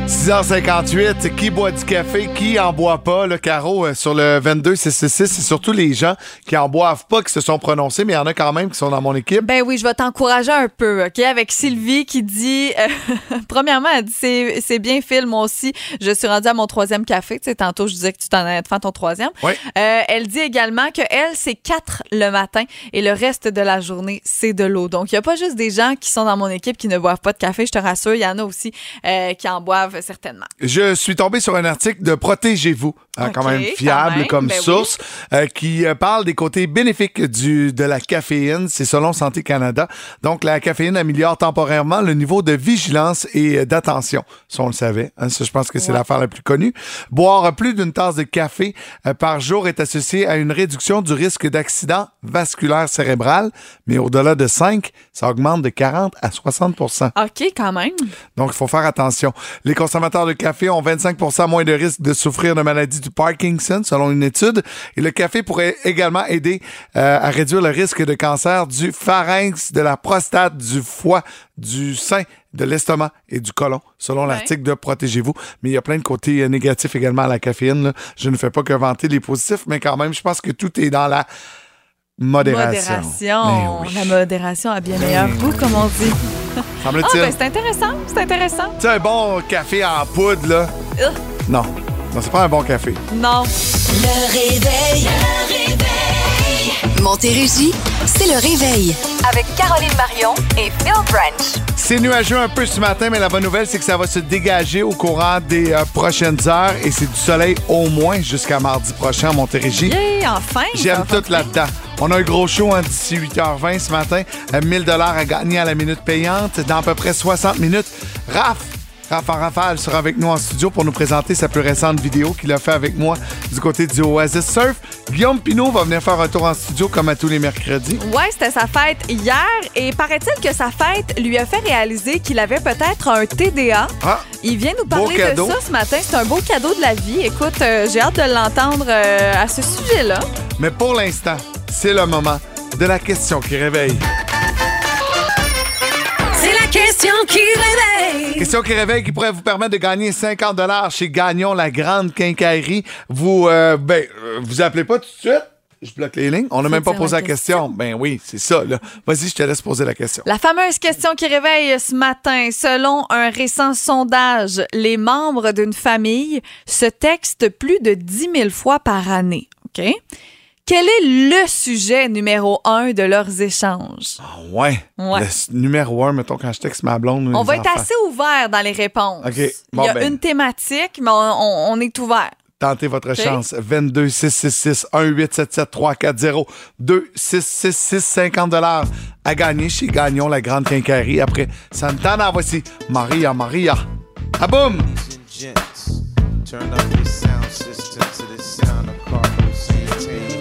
[SPEAKER 3] « 6h58, qui boit du café, qui en boit pas, le Caro, euh, sur le 22 666, c'est surtout les gens qui en boivent pas qui se sont prononcés, mais il y en a quand même qui sont dans mon équipe.
[SPEAKER 4] Ben oui, je vais t'encourager un peu, OK? Avec Sylvie qui dit, euh, [LAUGHS] premièrement, elle dit, c'est, bien, Phil, moi aussi, je suis rendue à mon troisième café. Tu sais, tantôt, je disais que tu t'en allais faire ton troisième.
[SPEAKER 3] Oui.
[SPEAKER 4] Euh, elle dit également que elle, c'est quatre le matin et le reste de la journée, c'est de l'eau. Donc, il n'y a pas juste des gens qui sont dans mon équipe qui ne boivent pas de café, je te rassure, il y en a aussi euh, qui en boivent certainement.
[SPEAKER 3] Je suis tombé sur un article de Protégez-vous, hein, quand même
[SPEAKER 4] quand
[SPEAKER 3] fiable
[SPEAKER 4] même,
[SPEAKER 3] comme
[SPEAKER 4] ben
[SPEAKER 3] source, euh, qui euh, parle des côtés bénéfiques du, de la caféine. C'est selon Santé Canada. Donc, la caféine améliore temporairement le niveau de vigilance et euh, d'attention. Ça, on le savait. hein, ça, je pense que c'est l'affaire la plus connue. Boire plus d'une tasse de café par jour est associé à une réduction du risque d'accident vasculaire cérébral, mais au-delà de 5, ça augmente de 40 à 60%
[SPEAKER 4] OK, quand même.
[SPEAKER 3] donc, il faut faire attention. Les consommateurs de café ont 25 moins de risque de souffrir de maladie du Parkinson, selon une étude. Et le café pourrait également aider euh, à réduire le risque de cancer du pharynx, de la prostate, du foie, du sein, de l'estomac et du côlon, selon l'article de Protégez-vous. Mais il y a plein de côtés euh, négatifs également à la caféine. là. Je ne fais pas que vanter les positifs, mais quand même, je pense que tout est dans la modération.
[SPEAKER 4] Modération.
[SPEAKER 3] Ben oui.
[SPEAKER 4] La modération a bien meilleur goût, comme on dit. Ah,
[SPEAKER 3] Semble-t-il.
[SPEAKER 4] ben c'est intéressant, c'est intéressant.
[SPEAKER 3] Tu sais, un bon café en poudre, là.
[SPEAKER 4] Ugh.
[SPEAKER 3] Non. Non, c'est pas un bon café.
[SPEAKER 4] Non.
[SPEAKER 1] Le réveil. Le réveil.
[SPEAKER 10] Montérégie, c'est le réveil.
[SPEAKER 7] Avec Caroline Marion et Phil Branch.
[SPEAKER 3] C'est nuageux un peu ce matin, mais la bonne nouvelle, c'est que ça va se dégager au courant des euh, prochaines heures et c'est du soleil au moins jusqu'à mardi prochain à Montérégie.
[SPEAKER 4] Yay, enfin.
[SPEAKER 3] J'aime tout là-dedans. On a un gros show hein, d'ici 8h20 ce matin. Euh, 1000 dollars à gagner à la minute payante dans à peu près 60 minutes. Raph, Raph en rafale sera avec nous en studio pour nous présenter sa plus récente vidéo qu'il a fait avec moi du côté du Oasis Surf. Guillaume Pinot va venir faire un tour en studio comme à tous les mercredis.
[SPEAKER 4] Ouais, c'était sa fête hier et paraît-il que sa fête lui a fait réaliser qu'il avait peut-être un TDA.
[SPEAKER 3] Ah,
[SPEAKER 4] Il vient nous parler de ça ce matin. C'est un beau cadeau de la vie. Écoute, euh, j'ai hâte de l'entendre euh, à ce sujet-là.
[SPEAKER 3] mais pour l'instant, c'est le moment de la question qui réveille.
[SPEAKER 7] C'est la question qui réveille.
[SPEAKER 3] Question qui réveille qui pourrait vous permettre de gagner 50 chez Gagnon, la grande quincaillerie. Vous, euh, ben, euh, vous appelez pas tout de suite? Je bloque les lignes. On n'a même pas posé
[SPEAKER 4] la
[SPEAKER 3] la question. Ben oui, c'est ça, là. Vas-y, je te laisse poser la question.
[SPEAKER 4] La fameuse question qui réveille ce matin. Selon un récent sondage, les membres d'une famille se textent plus de 10 000 fois par année. OK? Quel est le sujet numéro un de leurs échanges?
[SPEAKER 3] Ah ouais.
[SPEAKER 4] Ouais.
[SPEAKER 3] Le numéro un, mettons, quand je texte ma blonde.
[SPEAKER 4] On va être
[SPEAKER 3] enfants.
[SPEAKER 4] assez ouvert dans les réponses.
[SPEAKER 3] OK.
[SPEAKER 4] Il
[SPEAKER 3] Bon,
[SPEAKER 4] y a
[SPEAKER 3] ben.
[SPEAKER 4] une thématique, mais on, on- on est ouvert.
[SPEAKER 3] Tentez votre chance. 22 666 1877 340 2666 50 à gagner chez Gagnon, la grande quincaillerie. Après Santana, voici Maria Maria. Ah boum!
[SPEAKER 11] and gents, turn up your sound system to the sound of Carlos Santana.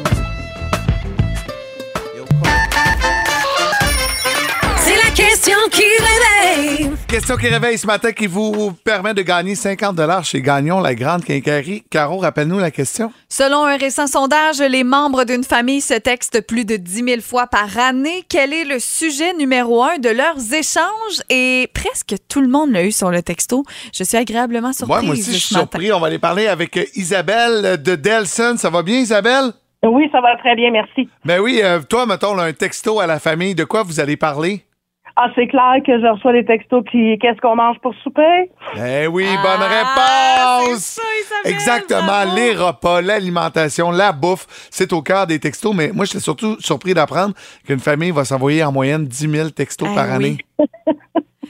[SPEAKER 7] Question qui réveille.
[SPEAKER 3] Question qui réveille ce matin qui vous permet de gagner 50 chez Gagnon, la grande quincaillerie. Caro, rappelle-nous la question.
[SPEAKER 4] Selon un récent sondage, les membres d'une famille se textent plus de 10 000 fois par année. Quel est le sujet numéro un de leurs échanges? Et presque tout le monde l'a eu sur le texto. Je suis agréablement surprise.
[SPEAKER 3] Ouais, moi aussi, je suis surpris. On va aller parler avec euh, Isabelle de Delson. Ça va bien, Isabelle?
[SPEAKER 9] Oui, ça va très bien, merci.
[SPEAKER 3] Ben oui, euh, toi, mettons, là, un texto à la famille. De quoi vous allez parler?
[SPEAKER 9] Ah, c'est clair que je reçois des textos qui qu'est-ce qu'on mange pour souper?
[SPEAKER 3] Eh oui,
[SPEAKER 4] Ah,
[SPEAKER 3] bonne réponse!
[SPEAKER 4] c'est ça, Isabelle,
[SPEAKER 3] Exactement, les repas, l'alimentation, la bouffe, c'est au cœur des textos. Mais moi, j'étais surtout surpris d'apprendre qu'une famille va s'envoyer en moyenne 10 000 textos
[SPEAKER 4] Eh
[SPEAKER 3] par
[SPEAKER 4] oui.
[SPEAKER 3] année. [LAUGHS]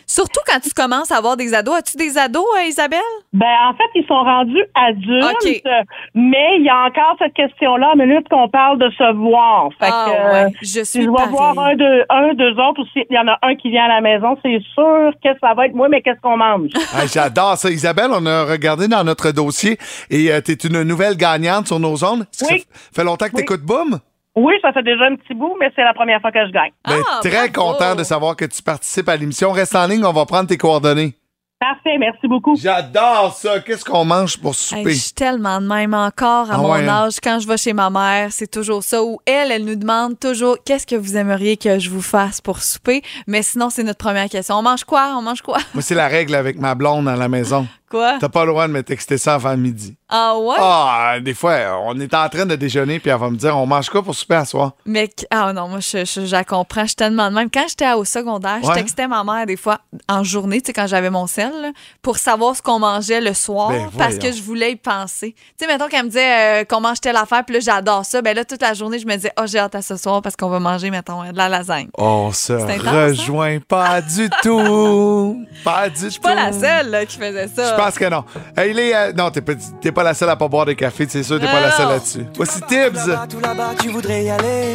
[SPEAKER 4] Surtout quand tu commences à avoir des ados. As-tu des ados, euh, Isabelle?
[SPEAKER 12] Ben, en fait, ils sont rendus adultes,
[SPEAKER 4] OK.
[SPEAKER 12] euh, mais il y a encore cette question-là, à minute qu'on parle de se voir. Fait
[SPEAKER 4] Ah,
[SPEAKER 12] que, euh,
[SPEAKER 4] ouais. Je
[SPEAKER 12] si
[SPEAKER 4] suis
[SPEAKER 12] je vais voir un, deux, un, deux autres, ou s'il y en a un qui vient à la maison, c'est sûr que ça va être moi, mais qu'est-ce qu'on mange? [LAUGHS]
[SPEAKER 3] Ah, J'adore ça. Isabelle, on a regardé dans notre dossier et tu es une nouvelle gagnante sur nos zones.
[SPEAKER 12] Oui.
[SPEAKER 3] Ça fait longtemps que tu écoutes Boom?
[SPEAKER 12] Oui, ça fait déjà un petit bout, mais c'est la première fois que je gagne.
[SPEAKER 3] Ben,
[SPEAKER 4] Ah,
[SPEAKER 3] très
[SPEAKER 4] bravo.
[SPEAKER 3] content de savoir que tu participes à l'émission. Reste en ligne, on va prendre tes coordonnées.
[SPEAKER 12] Parfait, merci beaucoup.
[SPEAKER 3] J'adore ça. Qu'est-ce qu'on mange pour
[SPEAKER 4] Hey,
[SPEAKER 3] souper?
[SPEAKER 4] je suis tellement de même encore à
[SPEAKER 3] Ah
[SPEAKER 4] mon
[SPEAKER 3] ouais, hein?
[SPEAKER 4] âge. Quand je vais chez ma mère, c'est toujours ça. Ou elle, elle nous demande toujours qu'est-ce que vous aimeriez que je vous fasse pour souper? Mais sinon, c'est notre première question. On mange quoi? On mange quoi?
[SPEAKER 3] Moi, c'est la règle avec ma blonde à la maison. [LAUGHS]
[SPEAKER 4] Quoi?
[SPEAKER 3] T'as pas le droit de me texter ça avant midi.
[SPEAKER 4] Ah ouais?
[SPEAKER 3] Ah, des fois, on est en train de déjeuner, puis elle va me dire on mange quoi pour souper à soir?
[SPEAKER 4] Mais ah non, moi je, je, je la comprends, je suis tellement de même. Quand j'étais au secondaire, je textais ma mère des fois en journée, tu sais quand j'avais mon sel, là, pour savoir ce qu'on mangeait le soir
[SPEAKER 3] Ben,
[SPEAKER 4] parce que je voulais y penser. Tu sais mettons qu'elle me disait euh, qu'on mange telle affaire, puis là j'adore ça, ben là toute la journée je me disais "Oh, j'ai hâte à ce soir parce qu'on va manger mettons de la lasagne."
[SPEAKER 3] On se
[SPEAKER 4] hein?
[SPEAKER 3] rejoint pas du tout. [LAUGHS] Pas du tout.
[SPEAKER 4] Je suis pas la seule là, qui faisait ça.
[SPEAKER 3] Je pense que non. Hey, les, euh, non, t'es pas, t'es pas la seule à pas boire de café, c'est sûr, t'es pas la seule là-dessus. Voici Tibbs.
[SPEAKER 5] Tout là-bas, tu voudrais y aller.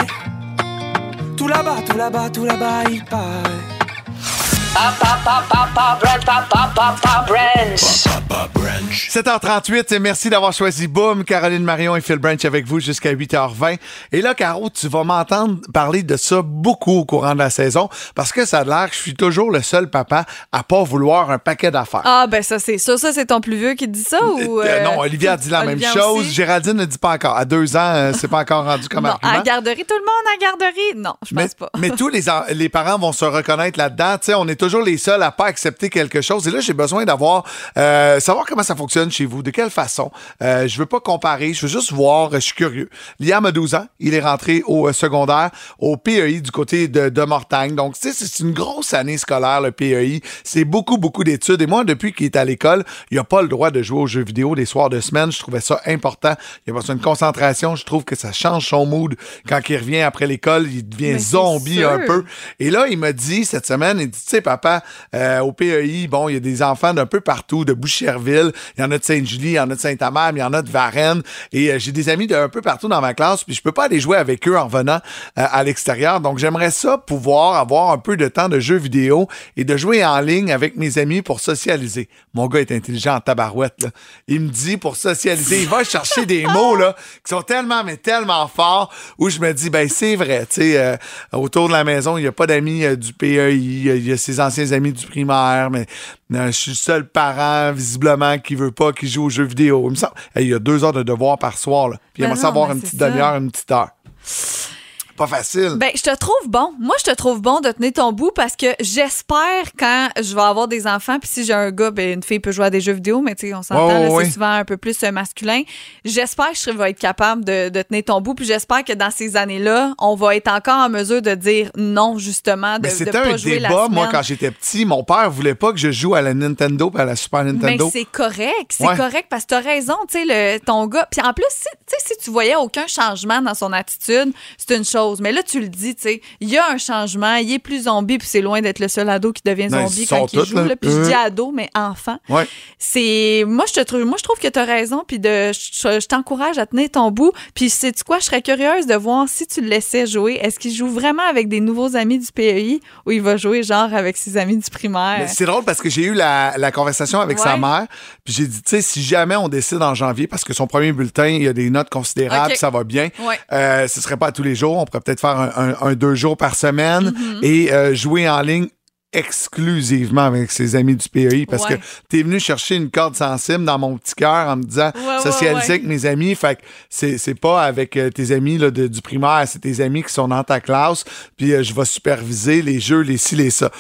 [SPEAKER 5] Tout là-bas, tout là-bas, tout là-bas, il paraît.
[SPEAKER 3] 7h38, et merci d'avoir choisi Boom, Caroline Marion et Phil Branch avec vous jusqu'à 8h20. Et là, Caro, tu vas m'entendre parler de ça beaucoup au courant de la saison parce que ça a l'air que je suis toujours le seul papa à pas vouloir un paquet d'affaires.
[SPEAKER 4] Ah ben ça c'est ça, ça c'est ton plus vieux qui dit ça ou
[SPEAKER 3] Euh,
[SPEAKER 4] euh,
[SPEAKER 3] non, Olivia dit la même chose. Géraldine ne dit pas encore. À deux ans, euh, c'est pas encore rendu comme
[SPEAKER 4] Non,
[SPEAKER 3] argument.
[SPEAKER 4] à garderie, tout le monde à garderie? Non, je
[SPEAKER 3] Mais,
[SPEAKER 4] pense pas.
[SPEAKER 3] mais tous les, les parents vont se reconnaître là-dedans. Tu sais, on est toujours les seuls à pas accepter quelque chose. Et là, j'ai besoin d'avoir euh, savoir comment ça fonctionne chez vous, de quelle façon. Euh, je veux pas comparer, je veux juste voir. Je suis curieux. Liam a 12 ans. Il est rentré au euh, secondaire au PEI du côté de, de Mortagne. Donc, tu sais, c'est une grosse année scolaire, le PEI. C'est beaucoup, beaucoup d'études. Et moi, depuis qu'il est à l'école, il a pas le droit de jouer aux jeux vidéo les soirs de semaine. Je trouvais ça important. Il a besoin de concentration. Je trouve que ça change son mood quand il revient après l'école. Il devient
[SPEAKER 4] Mais
[SPEAKER 3] zombie un peu. Et là, il m'a dit cette semaine, il dit, tu sais, papa, euh, au PEI, bon, il y a des enfants d'un peu partout, de Boucherville, il y en a de Sainte-Julie, il y en a de Saint-Amand, il y en a de Varennes. Et euh, j'ai des amis d'un peu partout dans ma classe, puis je peux pas aller jouer avec eux en venant euh, à l'extérieur. Donc, j'aimerais ça pouvoir avoir un peu de temps de jeux vidéo et de jouer en ligne avec mes amis pour socialiser. Mon gars est intelligent en tabarouette, là. Il me dit pour socialiser, il va chercher des [LAUGHS] mots, là, qui sont tellement, mais tellement forts, où je me dis, ben, c'est vrai, tu sais, euh, autour de la maison, il n'y a pas d'amis euh, du PEI, il y a ses anciens amis du primaire, mais euh, je suis le seul parent, visiblement, qui veut pas qu'il joue aux jeux vidéo. Il me semble, Hey, il y a deux heures de devoir par soir, là. Puis il
[SPEAKER 4] Ben
[SPEAKER 3] aimerait
[SPEAKER 4] non,
[SPEAKER 3] savoir
[SPEAKER 4] mais
[SPEAKER 3] une petite demi-heure, une petite heure. Pas facile.
[SPEAKER 4] Ben, je te trouve bon. Moi, je te trouve bon de tenir ton bout parce que j'espère quand je vais avoir des enfants, puis si j'ai un gars, ben, une fille peut jouer à des jeux vidéo, mais tu sais, on s'entend, c'est souvent un peu plus euh, masculin. J'espère que je vais être capable de, de tenir ton bout, puis j'espère que dans ces années-là, on va être encore en mesure de dire non, justement, de,
[SPEAKER 3] Mais
[SPEAKER 4] de
[SPEAKER 3] c'était un
[SPEAKER 4] jouer la
[SPEAKER 3] débat, moi, quand j'étais petit. Mon père voulait pas que je joue à la Nintendo et à la Super
[SPEAKER 4] Mais
[SPEAKER 3] Nintendo.
[SPEAKER 4] c'est correct, c'est
[SPEAKER 3] Ouais.
[SPEAKER 4] correct parce que t'as raison, tu sais, ton gars. Puis en plus, si tu voyais aucun changement dans son attitude, c'est une chose. Mais là, tu le dis, tu sais, il y a un changement, il est plus zombie, puis c'est loin d'être le seul ado qui devient zombie quand il joue.
[SPEAKER 3] là.
[SPEAKER 4] là. Puis je
[SPEAKER 3] Euh.
[SPEAKER 4] dis ado, mais enfant.
[SPEAKER 3] Ouais.
[SPEAKER 4] C'est moi je te trouve moi je trouve que tu as raison puis de je, je t'encourage à tenir ton bout puis sais tu quoi? Je serais curieuse de voir si tu le laissais jouer est-ce qu'il joue vraiment avec des nouveaux amis du PEI ou il va jouer genre avec ses amis du primaire?
[SPEAKER 3] C'est drôle parce que j'ai eu la, la conversation avec
[SPEAKER 4] Ouais.
[SPEAKER 3] sa mère, puis j'ai dit, tu sais, si jamais on décide en janvier, parce que son premier bulletin, il y a des notes considérables, ça va bien,
[SPEAKER 4] Ouais.
[SPEAKER 3] euh, ce serait pas à tous les jours, on pourrait peut-être faire un, un- un deux jours par semaine
[SPEAKER 4] Mhm.
[SPEAKER 3] et euh, jouer en ligne exclusivement avec ses amis du PEI parce
[SPEAKER 4] Ouais.
[SPEAKER 3] que t'es venu chercher une corde sensible dans mon petit cœur en me disant
[SPEAKER 4] Ouais,
[SPEAKER 3] socialiser
[SPEAKER 4] ouais.
[SPEAKER 3] avec mes amis fait que c'est c'est pas avec euh, tes amis là, de- du primaire c'est tes amis qui sont dans ta classe puis euh, je vais superviser les jeux les ci les ça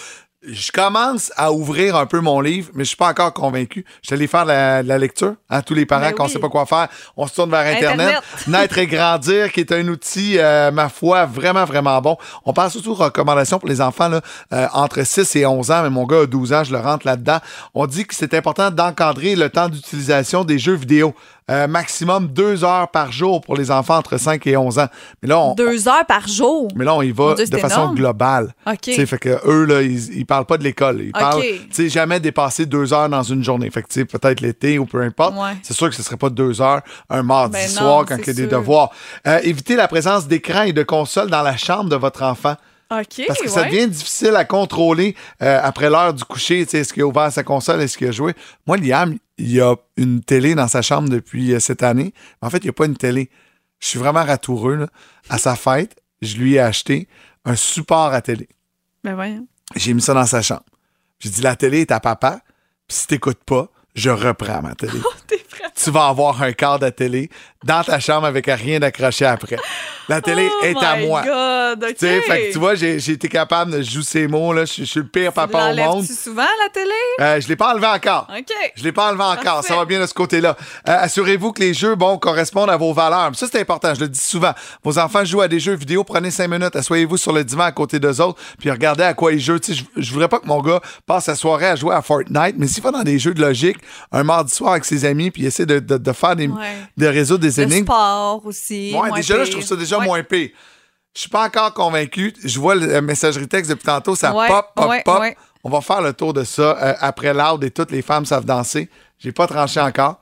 [SPEAKER 3] je commence à ouvrir un peu mon livre, mais je suis pas encore convaincu. Je suis allé faire la, la lecture à tous les parents
[SPEAKER 4] Ben
[SPEAKER 3] qu'on
[SPEAKER 4] oui.
[SPEAKER 3] sait pas quoi faire. On se tourne vers Internet.
[SPEAKER 4] Internet. [LAUGHS]
[SPEAKER 3] Naître et grandir, qui est un outil, euh, ma foi, vraiment, vraiment bon. On parle surtout de recommandations pour les enfants là, euh, entre 6 et 11 ans, mais mon gars a 12 ans, je le rentre là-dedans. On dit que c'est important d'encadrer le temps d'utilisation des jeux vidéo. Euh, maximum deux heures par jour pour les enfants entre 5 et 11 ans. Mais là, on,
[SPEAKER 4] deux heures par jour?
[SPEAKER 3] Mais là, on y va
[SPEAKER 4] Dieu,
[SPEAKER 3] de façon
[SPEAKER 4] énorme.
[SPEAKER 3] globale.
[SPEAKER 4] OK.
[SPEAKER 3] Fait que eux, là, ils, ils parle pas de l'école. Il parle, tu sais, jamais dépasser deux heures dans une journée. Fait que, peut-être l'été ou peu importe.
[SPEAKER 4] Ouais.
[SPEAKER 3] C'est sûr que ce serait pas deux heures un mardi
[SPEAKER 4] Ben non,
[SPEAKER 3] soir quand il y a des
[SPEAKER 4] sûr.
[SPEAKER 3] devoirs. Euh, évitez la présence d'écran et de console dans la chambre de votre enfant.
[SPEAKER 4] OK,
[SPEAKER 3] Parce que ça devient difficile à contrôler euh, après l'heure du coucher. Tu sais, Est-ce qu'il a ouvert sa console? Est-ce qu'il a joué? Moi, Liam, il y a une télé dans sa chambre depuis euh, cette année. En fait, il n'y a pas une télé. Je suis vraiment ratoureux. là. À sa fête, je lui ai acheté un support à télé.
[SPEAKER 4] Ben voyons.
[SPEAKER 3] J'ai mis ça dans sa chambre. J'ai dit, la télé est à papa. Puis si t'écoutes pas, je reprends ma télé. [LAUGHS] tu vas avoir un quart de télé dans ta chambre avec rien d'accroché après. La télé
[SPEAKER 4] Oh
[SPEAKER 3] est à moi.
[SPEAKER 4] God, OK.
[SPEAKER 3] Tu sais, fait que tu vois, j'ai été capable de jouer ces mots. Là. Je, suis- le pire papa au monde.
[SPEAKER 4] L'enlèves-tu souvent, la télé?
[SPEAKER 3] Euh, je l'ai pas enlevé encore.
[SPEAKER 4] OK.
[SPEAKER 3] Je l'ai pas enlevé encore.
[SPEAKER 4] Parfait.
[SPEAKER 3] Ça va bien de ce côté-là. Euh, Assurez-vous que les jeux, bon, correspondent à vos valeurs. Ça, c'est important. Je le dis souvent. Vos enfants jouent à des jeux vidéo. Prenez cinq minutes. Asseyez-vous sur le divan à côté d'eux autres. Puis regardez à quoi ils jouent. Tu je, je voudrais pas que mon gars passe sa soirée à jouer à Fortnite. Mais s'il va dans des jeux de logique un mardi soir avec ses amis, puis essaie de, de- de faire des,
[SPEAKER 4] Ouais.
[SPEAKER 3] de résoudre des
[SPEAKER 4] Le
[SPEAKER 3] énigmes.
[SPEAKER 4] sport aussi.
[SPEAKER 3] Ouais,
[SPEAKER 4] moins
[SPEAKER 3] déjà là, je trouve ça déjà
[SPEAKER 4] Ouais.
[SPEAKER 3] moins pire. Je suis pas encore convaincu. Je vois la messagerie texte depuis tantôt, ça
[SPEAKER 4] Ouais,
[SPEAKER 3] pop, pop,
[SPEAKER 4] ouais,
[SPEAKER 3] pop.
[SPEAKER 4] ouais.
[SPEAKER 3] On va faire le tour de ça euh, après l'art et toutes les femmes savent danser. J'ai pas tranché encore,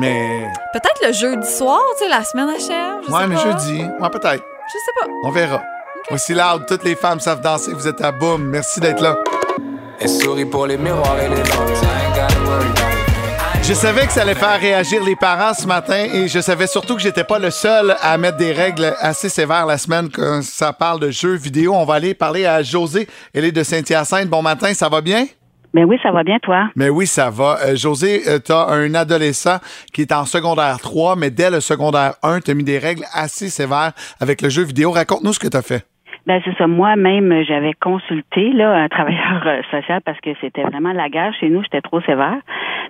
[SPEAKER 3] mais
[SPEAKER 4] Peut-être le jeudi soir, tu sais, la semaine achève. Je
[SPEAKER 3] ouais,
[SPEAKER 4] sais
[SPEAKER 3] mais
[SPEAKER 4] pas.
[SPEAKER 3] jeudi, ouais peut-être.
[SPEAKER 4] Je sais pas.
[SPEAKER 3] On verra. Voici l'art, toutes les femmes savent danser. Vous êtes à boum. Merci d'être là.
[SPEAKER 5] Elle sourit pour les miroirs et les
[SPEAKER 3] Je savais que ça allait faire réagir les parents ce matin et je savais surtout que j'étais pas le seul à mettre des règles assez sévères la semaine quand ça parle de jeux vidéo. On va aller parler à José. Elle est de Saint-Hyacinthe. Bon matin, ça va bien?
[SPEAKER 13] Ben oui, ça va bien, toi?
[SPEAKER 3] Mais oui, ça va. Euh, José, tu as un adolescent qui est en secondaire 3, mais dès le secondaire 1, tu as mis des règles assez sévères avec le jeu vidéo. Raconte-nous ce que tu as fait.
[SPEAKER 13] Ben c'est ça. Moi-même, j'avais consulté là un travailleur euh, social parce que c'était vraiment la guerre chez nous. J'étais trop sévère.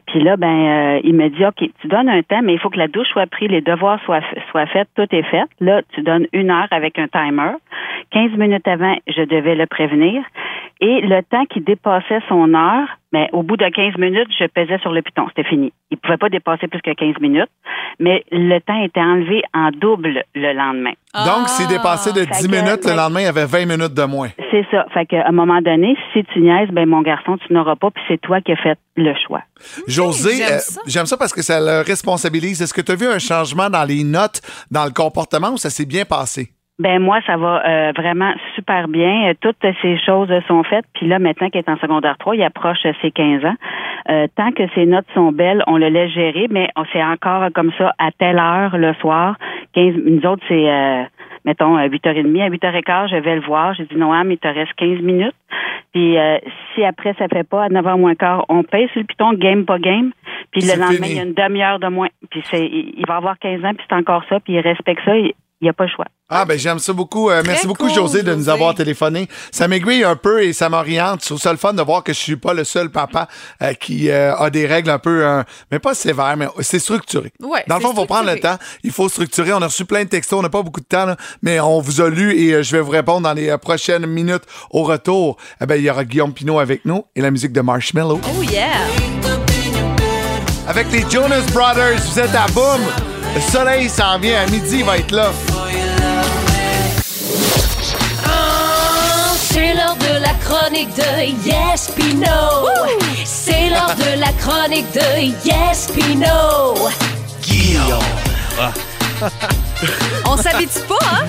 [SPEAKER 13] Puis là, ben euh, il me dit, ok, tu donnes un temps, mais il faut que la douche soit prise, les devoirs soient soient faits, tout est fait. Là, tu donnes une heure avec un timer. 15 minutes avant, je devais le prévenir. Et le temps qui dépassait son heure, ben, au bout de 15 minutes, je pesais sur le piton. C'était fini. Il pouvait pas dépasser plus que 15 minutes, mais le temps était enlevé en double le lendemain.
[SPEAKER 3] Donc, s'il dépassait de
[SPEAKER 13] Fait
[SPEAKER 3] 10
[SPEAKER 13] que,
[SPEAKER 3] minutes, le
[SPEAKER 13] ben,
[SPEAKER 3] lendemain, il y avait 20 minutes de moins.
[SPEAKER 13] C'est ça. Fait qu'à un moment donné, si tu niaises, ben mon garçon, tu n'auras pas, puis c'est toi qui as fait le choix.
[SPEAKER 3] José,
[SPEAKER 13] j'aime
[SPEAKER 3] euh,
[SPEAKER 13] ça.
[SPEAKER 3] j'aime ça parce que ça le responsabilise. Est-ce que tu as vu un changement dans les notes, dans le comportement ou ça s'est bien passé?
[SPEAKER 13] Ben moi, ça va euh, vraiment super bien. Euh, Toutes ces choses sont faites. Puis là, maintenant qu'il est en secondaire 3, il approche ses 15 ans. Euh, tant que ses notes sont belles, on le laisse gérer, mais on c'est encore comme ça à telle heure le soir. 15, nous autres, c'est euh, mettons à 8h30, à 8h15, je vais le voir. J'ai dit Noam, il te reste 15 minutes. Puis euh, si après ça fait pas à 9h moins quart, on paye sur le piton, game pas game. Puis le lendemain,
[SPEAKER 3] fini.
[SPEAKER 13] il y a une demi-heure de moins. Puis c'est il il va avoir 15 ans, puis c'est encore ça, puis il respecte ça, il n'y a pas le choix.
[SPEAKER 3] Ah, ben j'aime ça beaucoup. Euh, merci beaucoup,
[SPEAKER 13] cool,
[SPEAKER 3] José, de nous avoir téléphoné. Ça m'aiguille un peu et ça m'oriente. Trouve ça le fun de voir que je suis pas le seul papa euh, qui euh, a des règles un peu, euh, mais pas sévères, mais c'est structuré.
[SPEAKER 4] Ouais,
[SPEAKER 3] Dans le
[SPEAKER 4] c'est
[SPEAKER 3] fond, il faut prendre le temps. Il faut structurer. On a reçu plein de textos. On n'a pas beaucoup de temps, là, mais on vous a lu et euh, je vais vous répondre dans les euh, prochaines minutes. Au retour, eh ben, il y aura Guillaume Pinot avec nous et la musique de Marshmello.
[SPEAKER 4] Oh yeah!
[SPEAKER 3] Avec les Jonas Brothers, vous êtes à boum. Le soleil s'en vient à midi, il va être là.
[SPEAKER 14] Oh, C'est l'heure de la chronique de Yes Pino. C'est l'heure de la chronique de Yes Pino.
[SPEAKER 3] Guillaume. [LAUGHS] [LAUGHS]
[SPEAKER 4] On s'habitue pas, hein?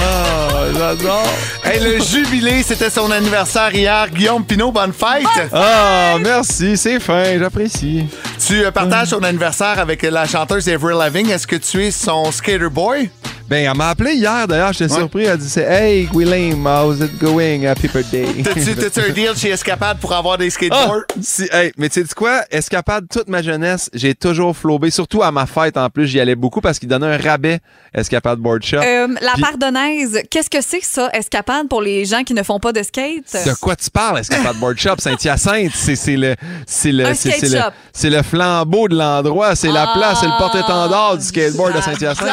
[SPEAKER 3] Ah, j'adore. Hey, le jubilé, c'était son anniversaire hier. Guillaume Pinot, bonne fête.
[SPEAKER 15] Ah, merci, c'est fin, j'apprécie.
[SPEAKER 3] Tu euh, partages ton anniversaire avec la chanteuse Avril Lavigne. Est-ce que tu es son skater boy?
[SPEAKER 15] Ben, elle m'a appelé hier, d'ailleurs, j'étais surpris. Elle disait Hey, William, how's it going? Happy birthday? [LAUGHS]
[SPEAKER 3] T'as-tu t'as-tu un deal chez Escapade pour avoir des skateboards?
[SPEAKER 15] Ah, si, hey, mais tu sais quoi? Escapade, toute ma jeunesse, j'ai toujours flobé, surtout à ma fête en plus, j'y allais beaucoup parce qu'ils donnaient un rabais Escapade Board Shop.
[SPEAKER 4] Euh, la pardonnaise, qu'est-ce que c'est ça, escapade pour les gens qui ne font pas de skate?
[SPEAKER 15] De quoi tu parles, Escapade Board Shop? Saint-Hyacinthe, c'est c'est le, c'est le, le, le flambeau de l'endroit, c'est la
[SPEAKER 4] Ah,
[SPEAKER 15] place, c'est le porte-étendard du skateboard de Saint-Hyacinthe.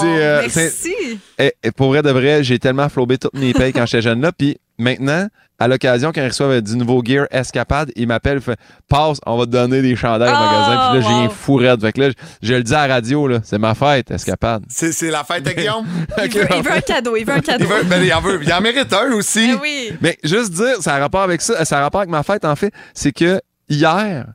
[SPEAKER 15] C'est, euh,
[SPEAKER 4] Merci.
[SPEAKER 15] Et, et pour vrai de vrai, j'ai tellement flobé toutes mes payes quand j'étais jeune là. Puis maintenant, à l'occasion, quand ils reçoivent du nouveau gear Escapade, ils m'appellent, ils font Passe, on va te donner des chandails au
[SPEAKER 4] Oh,
[SPEAKER 15] magasin. Puis là, j'ai
[SPEAKER 4] wow.
[SPEAKER 15] un fourrette. Fait que là, je, je le dis à la radio, là, c'est ma fête, Escapade.
[SPEAKER 3] C'est c'est la fête de Guillaume? [LAUGHS]
[SPEAKER 4] Il veut, il veut un cadeau, il veut un [LAUGHS]
[SPEAKER 3] Il,
[SPEAKER 4] cadeau.
[SPEAKER 3] veut, ben, il en veut, il en mérite un aussi.
[SPEAKER 4] Eh oui.
[SPEAKER 15] Mais juste dire, ça a rapport avec ça, ça a rapport avec ma fête, en fait, c'est que hier,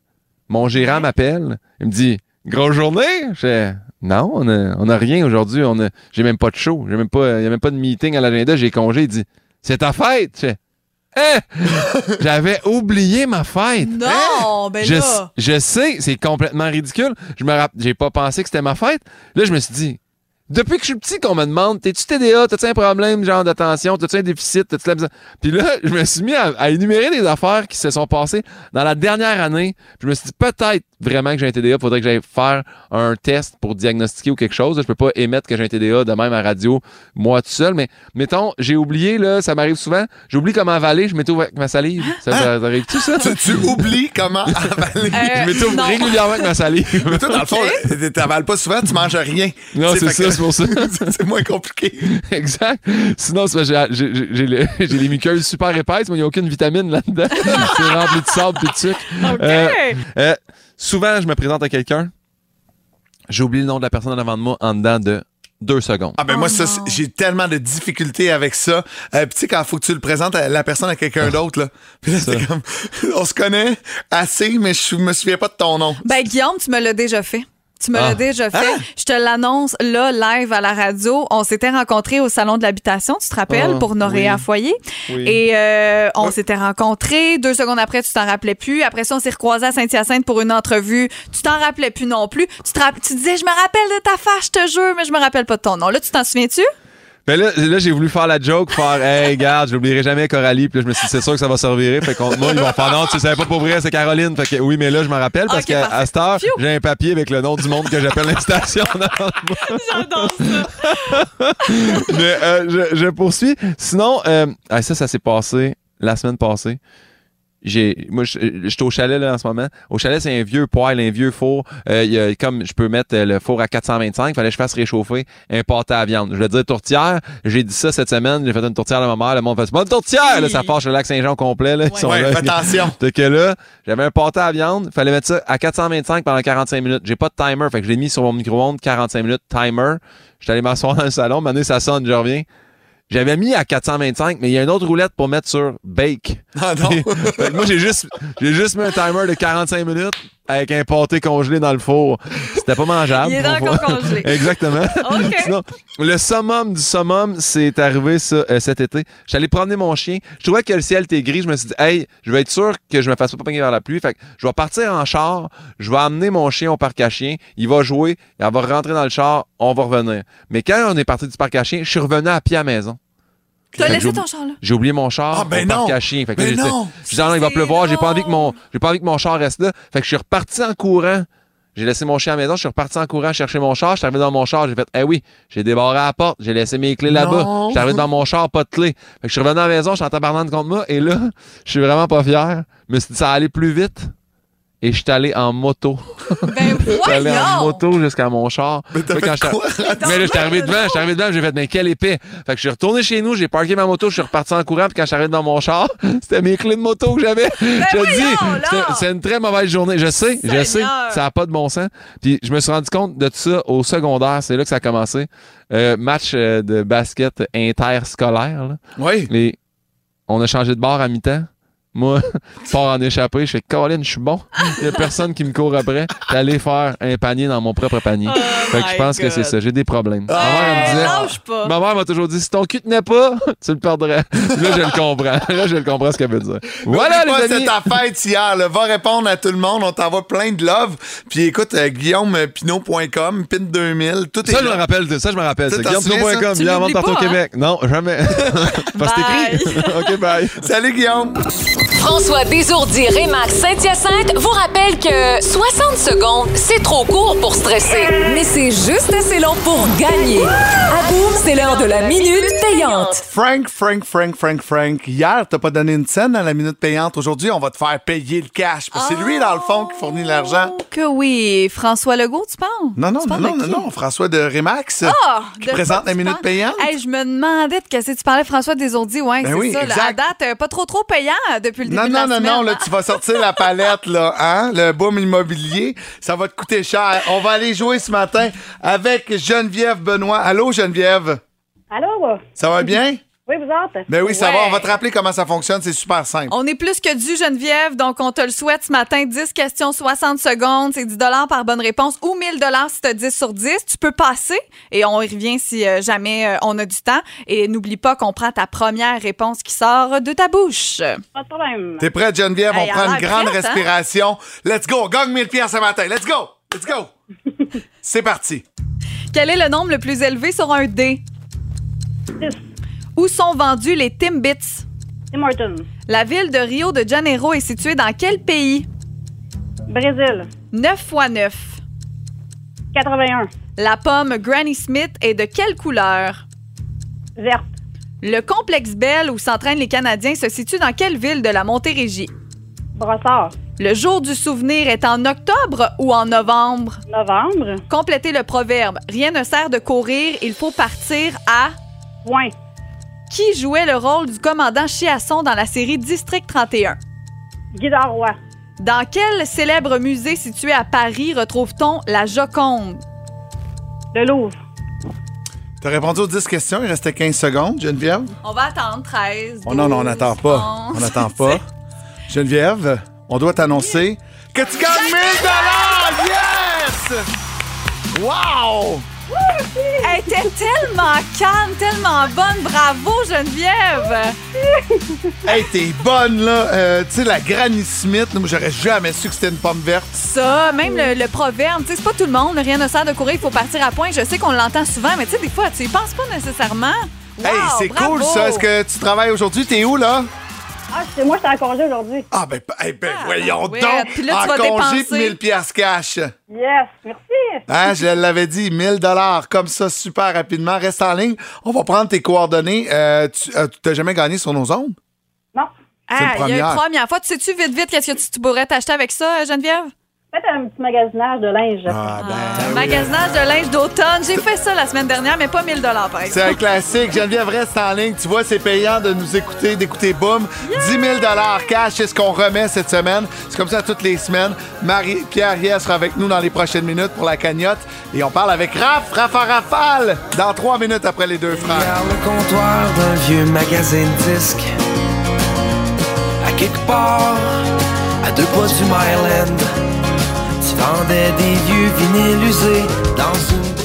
[SPEAKER 15] mon gérant m'appelle, il me dit Grosse journée? Je fais, non, on a, on a rien aujourd'hui, on a, j'ai même pas de show, j'ai même pas, il y a même pas de meeting à l'agenda, j'ai congé. Il dit C'est ta fête? Je Hein? [LAUGHS] J'avais oublié ma fête.
[SPEAKER 4] Non, ben
[SPEAKER 15] je,
[SPEAKER 4] là.
[SPEAKER 15] je sais, c'est complètement ridicule. Je me rapp- j'ai pas pensé que c'était ma fête. Là, je me suis dit, depuis que je suis petit, qu'on me demande, t'es-tu TDA, t'as-tu un problème, genre d'attention, t'as-tu un déficit, t'as-tu la besoin- Puis là, [LAUGHS] je me suis mis à, à énumérer des affaires qui se sont passées dans la dernière année. Puis je me suis dit, peut-être vraiment que j'ai un TDA, faudrait que j'aille faire un test pour diagnostiquer ou quelque chose. Je peux pas émettre que j'ai un TDA de même à radio, moi tout seul. Mais mettons, j'ai oublié, là, ça m'arrive souvent, j'oublie comment avaler, je m'étouffe avec ma salive. Ça, ça, ça arrive-tu, ça?
[SPEAKER 3] Tu, tu oublies comment [LAUGHS] avaler.
[SPEAKER 4] Euh,
[SPEAKER 15] je m'étouffe régulièrement avec ma salive.
[SPEAKER 3] Mais toi, dans le fond, [LAUGHS] t'avales pas souvent, tu manges rien.
[SPEAKER 15] Non, c'est ça,
[SPEAKER 3] que
[SPEAKER 15] c'est pour ça. [LAUGHS]
[SPEAKER 3] c'est moins compliqué.
[SPEAKER 15] Exact. Sinon, j'ai- j'ai j'ai le- [LAUGHS] j'ai les muqueuses super épaisses, mais il n'y a aucune vitamine là-dedans. [LAUGHS] c'est rempli de sable et de sucre.
[SPEAKER 4] OK.
[SPEAKER 15] Euh, euh, souvent, je me présente à quelqu'un, j'oublie le nom de la personne en avant de moi en dedans de deux secondes.
[SPEAKER 3] Ah ben
[SPEAKER 4] Oh
[SPEAKER 3] moi, ça, c'est- j'ai tellement de difficultés avec ça. Euh, Puis tu sais, quand il faut que tu le présentes à la personne à quelqu'un d'autre, là. Puis là, c'est comme, on se connaît assez, mais je me souviens pas de ton nom.
[SPEAKER 4] Ben, Guillaume, tu me l'as déjà fait. Tu me
[SPEAKER 15] Ah.
[SPEAKER 4] l'as déjà fait.
[SPEAKER 3] Hein?
[SPEAKER 4] Je te l'annonce là, live à la radio. On s'était rencontrés au salon de l'habitation, tu te rappelles,
[SPEAKER 15] Ah,
[SPEAKER 4] pour Noréa
[SPEAKER 15] oui.
[SPEAKER 4] Foyer?
[SPEAKER 15] Oui.
[SPEAKER 4] Et euh, on
[SPEAKER 3] Ah.
[SPEAKER 4] s'était rencontrés. Deux secondes après, tu t'en rappelais plus. Après ça, on s'est recroisés à Saint-Hyacinthe pour une entrevue. Tu t'en rappelais plus non plus. Tu, te tu disais, je me rappelle de ta face, je te jure, mais je me rappelle pas de ton nom. Là, tu t'en souviens-tu?
[SPEAKER 15] Ben là, là j'ai voulu faire la joke, faire Hey, regarde, j'oublierai jamais Coralie. Puis là, je me suis dit, c'est sûr que ça va servir. Fait contre moi, ils vont faire non, tu savais pas pour vrai, c'est Caroline. Fait que oui, mais là, je m'en rappelle parce qu'à à cette heure, j'ai un papier avec le nom du monde que j'appelle l'instation.
[SPEAKER 4] J'adore ça. [LAUGHS]
[SPEAKER 15] Mais euh, je, je poursuis. Sinon, euh, ah, ça, ça s'est passé la semaine passée. J'ai, moi, je suis au chalet là, en ce moment. Au chalet, c'est un vieux poêle, un vieux four. Euh, il y a, comme je peux mettre euh, le four à 425, fallait que je fasse réchauffer un pâté à viande. Je vais dire tourtière. J'ai dit ça cette semaine. J'ai fait une tourtière à ma mère. Le monde fait une tourtière. Là, ça fâche le lac Saint-Jean complet. Là, Ils sont
[SPEAKER 3] Ouais,
[SPEAKER 15] là.
[SPEAKER 3] fais attention. [LAUGHS]
[SPEAKER 15] Fait que là, j'avais un pâté à viande. Fallait mettre ça à 425 pendant 45 minutes. J'ai pas de timer. Fait que je l'ai mis sur mon micro-ondes 45 minutes timer. J'étais allé m'asseoir dans le salon. Maintenant, ça sonne, je reviens. J'avais mis à 425, mais il y a une autre roulette pour mettre sur bake.
[SPEAKER 3] Ah non. [LAUGHS]
[SPEAKER 15] Moi, j'ai juste, j'ai juste mis un timer de 45 minutes avec un pâté congelé dans le four. C'était pas mangeable.
[SPEAKER 4] Il est encore congelé. [LAUGHS]
[SPEAKER 15] Exactement.
[SPEAKER 4] OK.
[SPEAKER 15] Sinon, le summum du summum, c'est arrivé ça, euh, cet été. J'allais promener mon chien. Je trouvais que le ciel était gris. Je me suis dit, hey, je vais être sûr que je me fasse pas pogner vers la pluie. Fait que je vais partir en char. Je vais amener mon chien au parc à chiens. Il va jouer. Il va rentrer dans le char. On va revenir. Mais quand on est parti du parc à chiens, je suis revenu à pied à la maison.
[SPEAKER 4] T'as laissé
[SPEAKER 15] j'ai
[SPEAKER 4] ton char là?
[SPEAKER 15] J'ai oublié mon char
[SPEAKER 3] Ah, ben non.
[SPEAKER 15] à. Fait que là,
[SPEAKER 3] Ben non.
[SPEAKER 15] je disais, ah non, il va pleuvoir. J'ai pas envie que mon, j'ai pas envie que mon char reste là. Fait que je suis reparti en courant. J'ai laissé mon chien à la maison, je suis reparti en courant chercher mon char. Je suis arrivé dans mon char, j'ai fait, eh oui, j'ai débarré la porte, j'ai laissé mes clés là-bas. Je suis arrivé dans mon char, pas de clés. Fait que je suis revenu à la maison, je suis en tabarnane contre moi, et là, [LAUGHS] je suis vraiment pas fier. Je me suis dit, ça allait plus vite. Et je suis allé en moto.
[SPEAKER 4] Ben [LAUGHS]
[SPEAKER 15] Je suis allé en moto jusqu'à mon char.
[SPEAKER 3] Mais t'as
[SPEAKER 15] Fait
[SPEAKER 3] quoi?
[SPEAKER 15] Mais là, j'étais arrivé devant, j'étais arrivé devant, j'ai fait, mais quel épais. Fait que je suis retourné chez nous, j'ai parké ma moto, je suis reparti en courant, puis quand je suis arrivé dans mon char, [LAUGHS] c'était mes clés de moto que j'avais. je te
[SPEAKER 4] Ben
[SPEAKER 15] dis, c'est une très mauvaise journée. Je sais, je sais, ça n'a pas de bon sens. Puis je me suis rendu compte de tout ça au secondaire, c'est là que ça a commencé. Euh, match euh, de basket interscolaire. là.
[SPEAKER 3] Oui.
[SPEAKER 15] Et on a changé de bord à mi-temps. Moi, [LAUGHS] je pars en échappée, je fais Colin, je suis bon. Il n'y a personne qui me court après. Allé faire un panier dans mon propre panier. fait que je pense que c'est ça. J'ai des problèmes.
[SPEAKER 3] Ah,
[SPEAKER 15] ma mère elle me disait.
[SPEAKER 4] Lâche pas.
[SPEAKER 15] Ma mère m'a toujours dit si ton cul tenait pas, [LAUGHS] tu le perdrais. Là, je le comprends. Là, je le comprends ce qu'elle veut dire. Voilà, les amis.
[SPEAKER 3] C'est ta fête hier. là. Va répondre à tout le monde. On t'envoie plein de love. Puis écoute, euh, guillaumepinot.com, pin 2000, tout
[SPEAKER 15] Ça,
[SPEAKER 3] est
[SPEAKER 15] je me rappelle. Ça, je me rappelle. C'est guillaumepinot.com. De
[SPEAKER 4] l'oublies
[SPEAKER 15] partir au
[SPEAKER 4] hein?
[SPEAKER 15] Québec. Non, jamais. [LAUGHS] Parce que c'est écrit. OK, bye.
[SPEAKER 3] Salut, Guillaume.
[SPEAKER 10] François Désourdi Rémax Saint-Hyacinthe vous rappelle que 60 secondes, c'est trop court pour stresser. Mais c'est juste assez long pour gagner. À boum, c'est l'heure de la minute payante.
[SPEAKER 3] Frank, Frank, Frank, Frank, Frank. Hier, t'as pas donné une scène à la minute payante. Aujourd'hui, on va te faire payer le cash. Parce que c'est lui, dans le fond, qui fournit l'argent.
[SPEAKER 4] Que oui. François Legault, tu penses?
[SPEAKER 3] Non, non, non, non, non. François de Rémax,
[SPEAKER 4] Ah!
[SPEAKER 3] qui
[SPEAKER 4] de
[SPEAKER 3] présente la minute payante.
[SPEAKER 4] Hey, je me demandais de qu'est-ce que tu parlais, François Desourdis. Ouais,
[SPEAKER 3] Ben
[SPEAKER 4] c'est
[SPEAKER 3] oui,
[SPEAKER 4] ça. À date, euh, pas trop trop payant depuis le
[SPEAKER 3] Non,
[SPEAKER 4] début
[SPEAKER 3] non,
[SPEAKER 4] de la
[SPEAKER 3] non,
[SPEAKER 4] semaine.
[SPEAKER 3] non, là, tu vas sortir la palette, là, hein? Le boom immobilier, ça va te coûter cher. On va aller jouer ce matin avec Geneviève Benoît. Allô, Geneviève?
[SPEAKER 16] Allô?
[SPEAKER 3] Ça va bien?
[SPEAKER 16] Oui, vous autres?
[SPEAKER 3] Ben oui, ça
[SPEAKER 4] Ouais.
[SPEAKER 3] va. On va te rappeler comment ça fonctionne. C'est super simple.
[SPEAKER 4] On est plus que dû, Geneviève, donc on te le souhaite ce matin. 10 questions, 60 secondes. C'est 10 par bonne réponse ou 1000 si tu as 10 sur 10. Tu peux passer et on y revient si euh, jamais euh, on a du temps. Et n'oublie pas qu'on prend ta première réponse qui sort de ta bouche.
[SPEAKER 16] Pas de problème.
[SPEAKER 3] T'es prête, Geneviève?
[SPEAKER 4] Hey,
[SPEAKER 3] On prend une grande
[SPEAKER 4] prête, hein?
[SPEAKER 3] respiration. Let's go. Gagne 1000 pièces ce matin. Let's go. Let's go. [LAUGHS] C'est parti.
[SPEAKER 4] Quel est le nombre le plus élevé sur un dé? Où sont vendus les Timbits?
[SPEAKER 16] Tim Horton.
[SPEAKER 4] La ville de Rio de Janeiro est située dans quel pays?
[SPEAKER 16] Brésil.
[SPEAKER 4] 9 x 9.
[SPEAKER 16] 81.
[SPEAKER 4] La pomme Granny Smith est de quelle couleur?
[SPEAKER 16] Verte.
[SPEAKER 4] Le complexe Bell où s'entraînent les Canadiens se situe dans quelle ville de la Montérégie?
[SPEAKER 16] Brossard.
[SPEAKER 4] Le jour du souvenir est en octobre ou en novembre?
[SPEAKER 16] Novembre.
[SPEAKER 4] Complétez le proverbe. Rien ne sert de courir, il faut partir à...
[SPEAKER 16] Point.
[SPEAKER 4] Qui jouait le rôle du commandant Chiasson dans la série District 31?
[SPEAKER 16] Guy Roy.
[SPEAKER 4] Dans quel célèbre musée situé à Paris retrouve-t-on la Joconde?
[SPEAKER 16] Le Louvre.
[SPEAKER 3] T'as répondu aux 10 questions. Il restait 15 secondes, Geneviève?
[SPEAKER 4] On va attendre 13.
[SPEAKER 3] Oh non, non, on n'attend pas. On n'attend pas. [LAUGHS] Geneviève, on doit t'annoncer que tu gagnes 1000 Yes! Wow!
[SPEAKER 4] Elle était tellement calme, tellement bonne. Bravo, Geneviève!
[SPEAKER 3] Hey, t'es bonne, là. Euh, tu sais, la Granny Smith, moi, j'aurais jamais su que c'était une pomme verte.
[SPEAKER 4] Ça, même le, le proverbe, tu sais, c'est pas tout le monde, rien ne sert de courir, il faut partir à point. Je sais qu'on l'entend souvent, mais tu sais, des fois, tu y penses pas nécessairement.
[SPEAKER 3] hey,
[SPEAKER 4] Wow,
[SPEAKER 3] c'est
[SPEAKER 4] bravo!
[SPEAKER 3] cool, ça. Est-ce que tu travailles aujourd'hui? T'es où, là?
[SPEAKER 16] Ah, c'est moi, j'étais en congé aujourd'hui.
[SPEAKER 3] Ah, ben, eh ben voyons
[SPEAKER 4] ouais.
[SPEAKER 3] donc.
[SPEAKER 4] Puis là, tu
[SPEAKER 3] en
[SPEAKER 4] vas
[SPEAKER 3] congé,
[SPEAKER 4] dépenser.
[SPEAKER 3] puis 1000 piastres cash.
[SPEAKER 16] Yes, merci.
[SPEAKER 3] Hein, je l'avais dit, 1000 dollars comme ça, super rapidement. Reste en ligne. On va prendre tes coordonnées. Euh, tu euh, t'as jamais gagné sur nos ondes?
[SPEAKER 16] Non.
[SPEAKER 4] Ah, il y a une
[SPEAKER 3] première.
[SPEAKER 4] première fois. Tu sais-tu vite, vite, qu'est-ce que tu, tu pourrais t'acheter avec ça, Geneviève?
[SPEAKER 16] Faites un petit magasinage de linge.
[SPEAKER 3] Ah, ben,
[SPEAKER 4] Un magasinage de linge d'automne. J'ai fait ça la semaine dernière, mais pas 1000 par exemple.
[SPEAKER 3] C'est un classique. Geneviève reste en ligne. Tu vois, c'est payant de nous écouter, d'écouter Boom. 10 000 cash, c'est ce qu'on remet cette semaine. C'est comme ça toutes les semaines. Marie-Pierre Riel sera avec nous dans les prochaines minutes pour la cagnotte. Et on parle avec Raph, Rafa Rafale, dans trois minutes après les deux frères.
[SPEAKER 5] Le comptoir d'un vieux magazine disque À quelque part, à deux pas du Myland Tu vendais des vieux vinyles usés dans une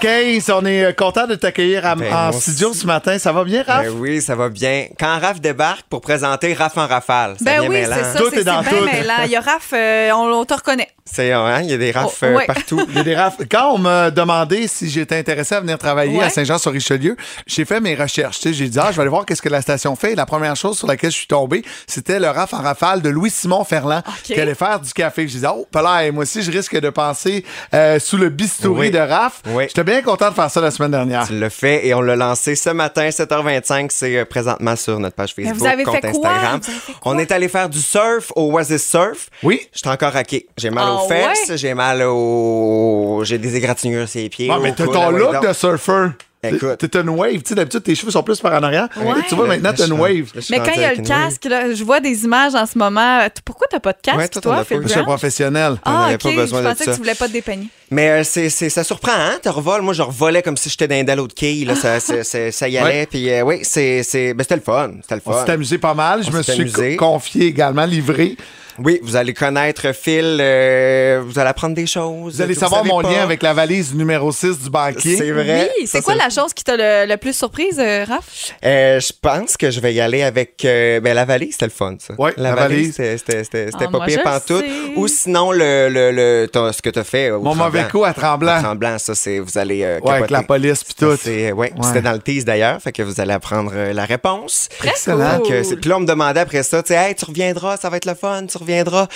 [SPEAKER 3] 8h15, on est euh, content de t'accueillir à-
[SPEAKER 17] Ben,
[SPEAKER 3] en studio ce matin. Ça va bien, Raph?
[SPEAKER 17] Ben oui, ça va bien. Quand Raph débarque pour présenter Raph en rafale, ça
[SPEAKER 4] Ben
[SPEAKER 17] vient
[SPEAKER 4] oui,
[SPEAKER 17] mêlant.
[SPEAKER 4] c'est ça.
[SPEAKER 3] Tout
[SPEAKER 4] c'est-
[SPEAKER 3] est dans
[SPEAKER 4] c'est bien
[SPEAKER 3] tout.
[SPEAKER 4] mêlant. Il y a Raph, euh, on, on te reconnaît.
[SPEAKER 17] C'est hein, il y a des Raph
[SPEAKER 4] Oh,
[SPEAKER 17] euh,
[SPEAKER 4] ouais.
[SPEAKER 17] partout. [LAUGHS]
[SPEAKER 3] Il y a des raf- Quand on m'a demandé si j'étais intéressé à venir travailler
[SPEAKER 4] Ouais.
[SPEAKER 3] à Saint-Jean-sur-Richelieu, j'ai fait mes recherches. Tu sais, J'ai dit, ah, je vais aller voir qu'est-ce que la station fait. Et la première chose sur laquelle je suis tombé, c'était le raf en rafale de Louis-Simon Ferland qui allait faire du café. Je disais, oh, pas là, moi aussi, je risque de passer euh, sous le bistouri
[SPEAKER 17] Oui.
[SPEAKER 3] de Raph.
[SPEAKER 17] Oui.
[SPEAKER 3] J'étais bien content de faire ça la semaine dernière.
[SPEAKER 17] Tu l'as fait et on l'a lancé ce matin, 7h25. C'est euh, présentement sur notre page Facebook,
[SPEAKER 4] vous avez
[SPEAKER 17] compte
[SPEAKER 4] fait quoi?
[SPEAKER 17] Instagram.
[SPEAKER 4] Vous avez fait
[SPEAKER 17] On est allé faire du surf au Oasis Surf.
[SPEAKER 3] Oui.
[SPEAKER 17] J'étais encore raqué. J'ai mal
[SPEAKER 4] Ah
[SPEAKER 17] aux fesses,
[SPEAKER 4] ouais?
[SPEAKER 17] j'ai mal au. J'ai des égratignures sur les pieds.
[SPEAKER 3] Ah,
[SPEAKER 17] au
[SPEAKER 3] mais t'as
[SPEAKER 17] coude,
[SPEAKER 3] ton
[SPEAKER 17] ah
[SPEAKER 3] look
[SPEAKER 17] donc.
[SPEAKER 3] de surfer.
[SPEAKER 17] Écoute.
[SPEAKER 3] T'es une wave. Tu sais, d'habitude, tes cheveux sont plus par en arrière.
[SPEAKER 4] Ouais.
[SPEAKER 3] Tu vois, maintenant,
[SPEAKER 17] je
[SPEAKER 3] une wave.
[SPEAKER 4] Mais quand il y a le casque, là, je vois des images en ce moment. T- Pourquoi t'as pas de casque,
[SPEAKER 17] Ouais, toi.
[SPEAKER 4] Phil
[SPEAKER 3] Je suis un professionnel.
[SPEAKER 4] Ah,
[SPEAKER 17] avait
[SPEAKER 4] ok.
[SPEAKER 17] pas besoin
[SPEAKER 4] je
[SPEAKER 17] de
[SPEAKER 4] pensais
[SPEAKER 17] ça.
[SPEAKER 4] que tu voulais pas te dépeigner.
[SPEAKER 17] Mais euh, c'est, c'est- ça surprend, hein? Tu revoles. Moi, je revolais comme si j'étais dans d'un l'autre quille. Là, ça, c'est- c'est- ça y allait. Puis euh, oui, c'est, c'est, ben, c'était le fun. C'était le
[SPEAKER 3] On
[SPEAKER 17] fun.
[SPEAKER 3] s'est amusé pas mal. Je
[SPEAKER 17] On
[SPEAKER 3] me suis confié également, livré.
[SPEAKER 17] Oui, vous allez connaître Phil. euh, vous allez apprendre des choses.
[SPEAKER 3] Vous allez savoir mon
[SPEAKER 17] pas.
[SPEAKER 3] lien avec la valise numéro 6 du banquier.
[SPEAKER 17] C'est vrai.
[SPEAKER 4] Oui, c'est quoi la chose qui t'a le, le plus surprise, euh, Raph?
[SPEAKER 17] Euh, je pense que je vais y aller avec euh, ben, la valise, c'était le fun, ça.
[SPEAKER 3] Ouais, la valise.
[SPEAKER 17] c'était, c'était, c'était, c'était
[SPEAKER 4] Ah,
[SPEAKER 17] pas pire pantoute. Ou sinon, le, le, le, t'as- ce que tu as fait au
[SPEAKER 3] Mon mauvais écho à Tremblant.
[SPEAKER 17] À Tremblant, ça, c'est. Vous allez. euh,
[SPEAKER 3] Ouais, avec la police puis tout.
[SPEAKER 17] ouais,
[SPEAKER 3] Ouais.
[SPEAKER 17] C'était dans le tease d'ailleurs, fait que vous allez apprendre euh, la réponse.
[SPEAKER 3] Excellent.
[SPEAKER 17] Euh, c'est- Puis là, on me demandait après ça, tu sais, hey, tu reviendras, ça va être le fun, tu reviendras.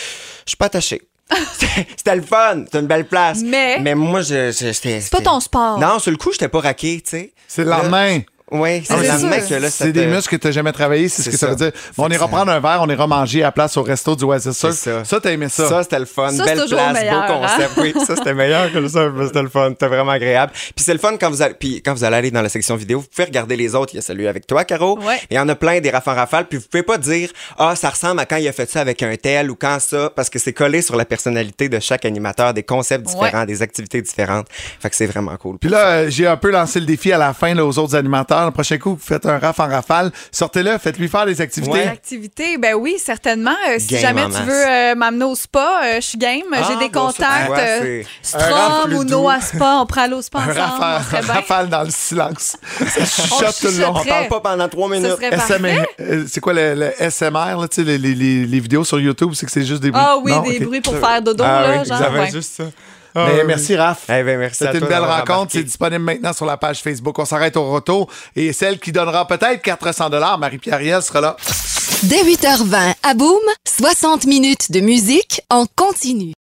[SPEAKER 17] Je suis pas attaché. [LAUGHS] C'était le fun, c'est une belle place.
[SPEAKER 4] Mais-
[SPEAKER 17] Mais moi, je, je- j'étais.
[SPEAKER 4] C'est pas ton sport.
[SPEAKER 17] Non, sur le coup, j'étais pas raqué, tu sais.
[SPEAKER 3] C'est le lendemain.
[SPEAKER 17] Oui, c'est
[SPEAKER 3] Ah, c'est
[SPEAKER 17] lendemain
[SPEAKER 3] sûr.
[SPEAKER 17] que là,
[SPEAKER 3] C'est des muscles que tu n'as jamais travaillé, c'est ce que ça,
[SPEAKER 17] ça.
[SPEAKER 3] veut dire. Bon, on ira prendre un verre, on ira manger à la place au resto du Oasis
[SPEAKER 17] ça.
[SPEAKER 3] Ça, t'as aimé ça?
[SPEAKER 17] Ça, c'était le fun.
[SPEAKER 4] Ça,
[SPEAKER 17] Belle place,
[SPEAKER 4] meilleur,
[SPEAKER 17] beau
[SPEAKER 4] hein?
[SPEAKER 17] concept. Oui, ça, c'était meilleur que le mais c'était le fun. C'était vraiment agréable. Puis c'est le fun quand vous allez, puis quand vous allez aller dans la section vidéo, vous pouvez regarder les autres. Il y a celui avec toi, Caro.
[SPEAKER 4] Ouais.
[SPEAKER 17] Il y en a plein, des rafales rafales. Puis vous pouvez pas dire, ah, ça ressemble à quand il a fait ça avec un tel ou quand ça, parce que c'est collé sur la personnalité de chaque animateur, des concepts différents, des activités différentes. Fait que c'est vraiment cool.
[SPEAKER 3] Puis là, j'ai un peu lancé le défi à la fin là, aux autres animateurs. Le prochain coup, vous faites un raf en rafale. Sortez-le, faites-lui faire des activités.
[SPEAKER 4] L'activité, ben oui, certainement. Euh, si
[SPEAKER 3] Game
[SPEAKER 4] jamais tu
[SPEAKER 3] masse.
[SPEAKER 4] veux euh, m'amener au spa, euh, je suis game.
[SPEAKER 3] Ah,
[SPEAKER 4] J'ai des
[SPEAKER 3] bon, ça,
[SPEAKER 4] contacts. euh, Strom ou
[SPEAKER 3] doux.
[SPEAKER 4] no à spa. On pourrait aller au spa [LAUGHS]
[SPEAKER 3] Un
[SPEAKER 4] ensemble.
[SPEAKER 3] rafale,
[SPEAKER 4] on serait
[SPEAKER 3] un rafale dans le silence. Ça
[SPEAKER 4] On
[SPEAKER 3] chuchote tout le long.
[SPEAKER 4] On parle pas
[SPEAKER 17] pendant trois
[SPEAKER 4] minutes.
[SPEAKER 3] C'est quoi le, le SMR, là, tu sais, les, les- les- les vidéos sur YouTube, c'est que c'est juste des bruits.
[SPEAKER 4] Ah oui,
[SPEAKER 3] Non?
[SPEAKER 4] des bruits pour faire dodo,
[SPEAKER 3] Ah
[SPEAKER 4] là,
[SPEAKER 3] oui,
[SPEAKER 4] genre,
[SPEAKER 3] vous avez
[SPEAKER 4] ouais.
[SPEAKER 3] juste ça.
[SPEAKER 17] Ah
[SPEAKER 3] Mais
[SPEAKER 17] oui.
[SPEAKER 3] merci, Raph.
[SPEAKER 17] Eh ben, merci à
[SPEAKER 3] C'était une belle rencontre. C'est disponible maintenant sur la page Facebook. On s'arrête au retour. Et celle qui donnera peut-être 400 Marie-Pierre Riel sera là.
[SPEAKER 18] Dès 8h20 à Boom, 60 minutes de musique en continu.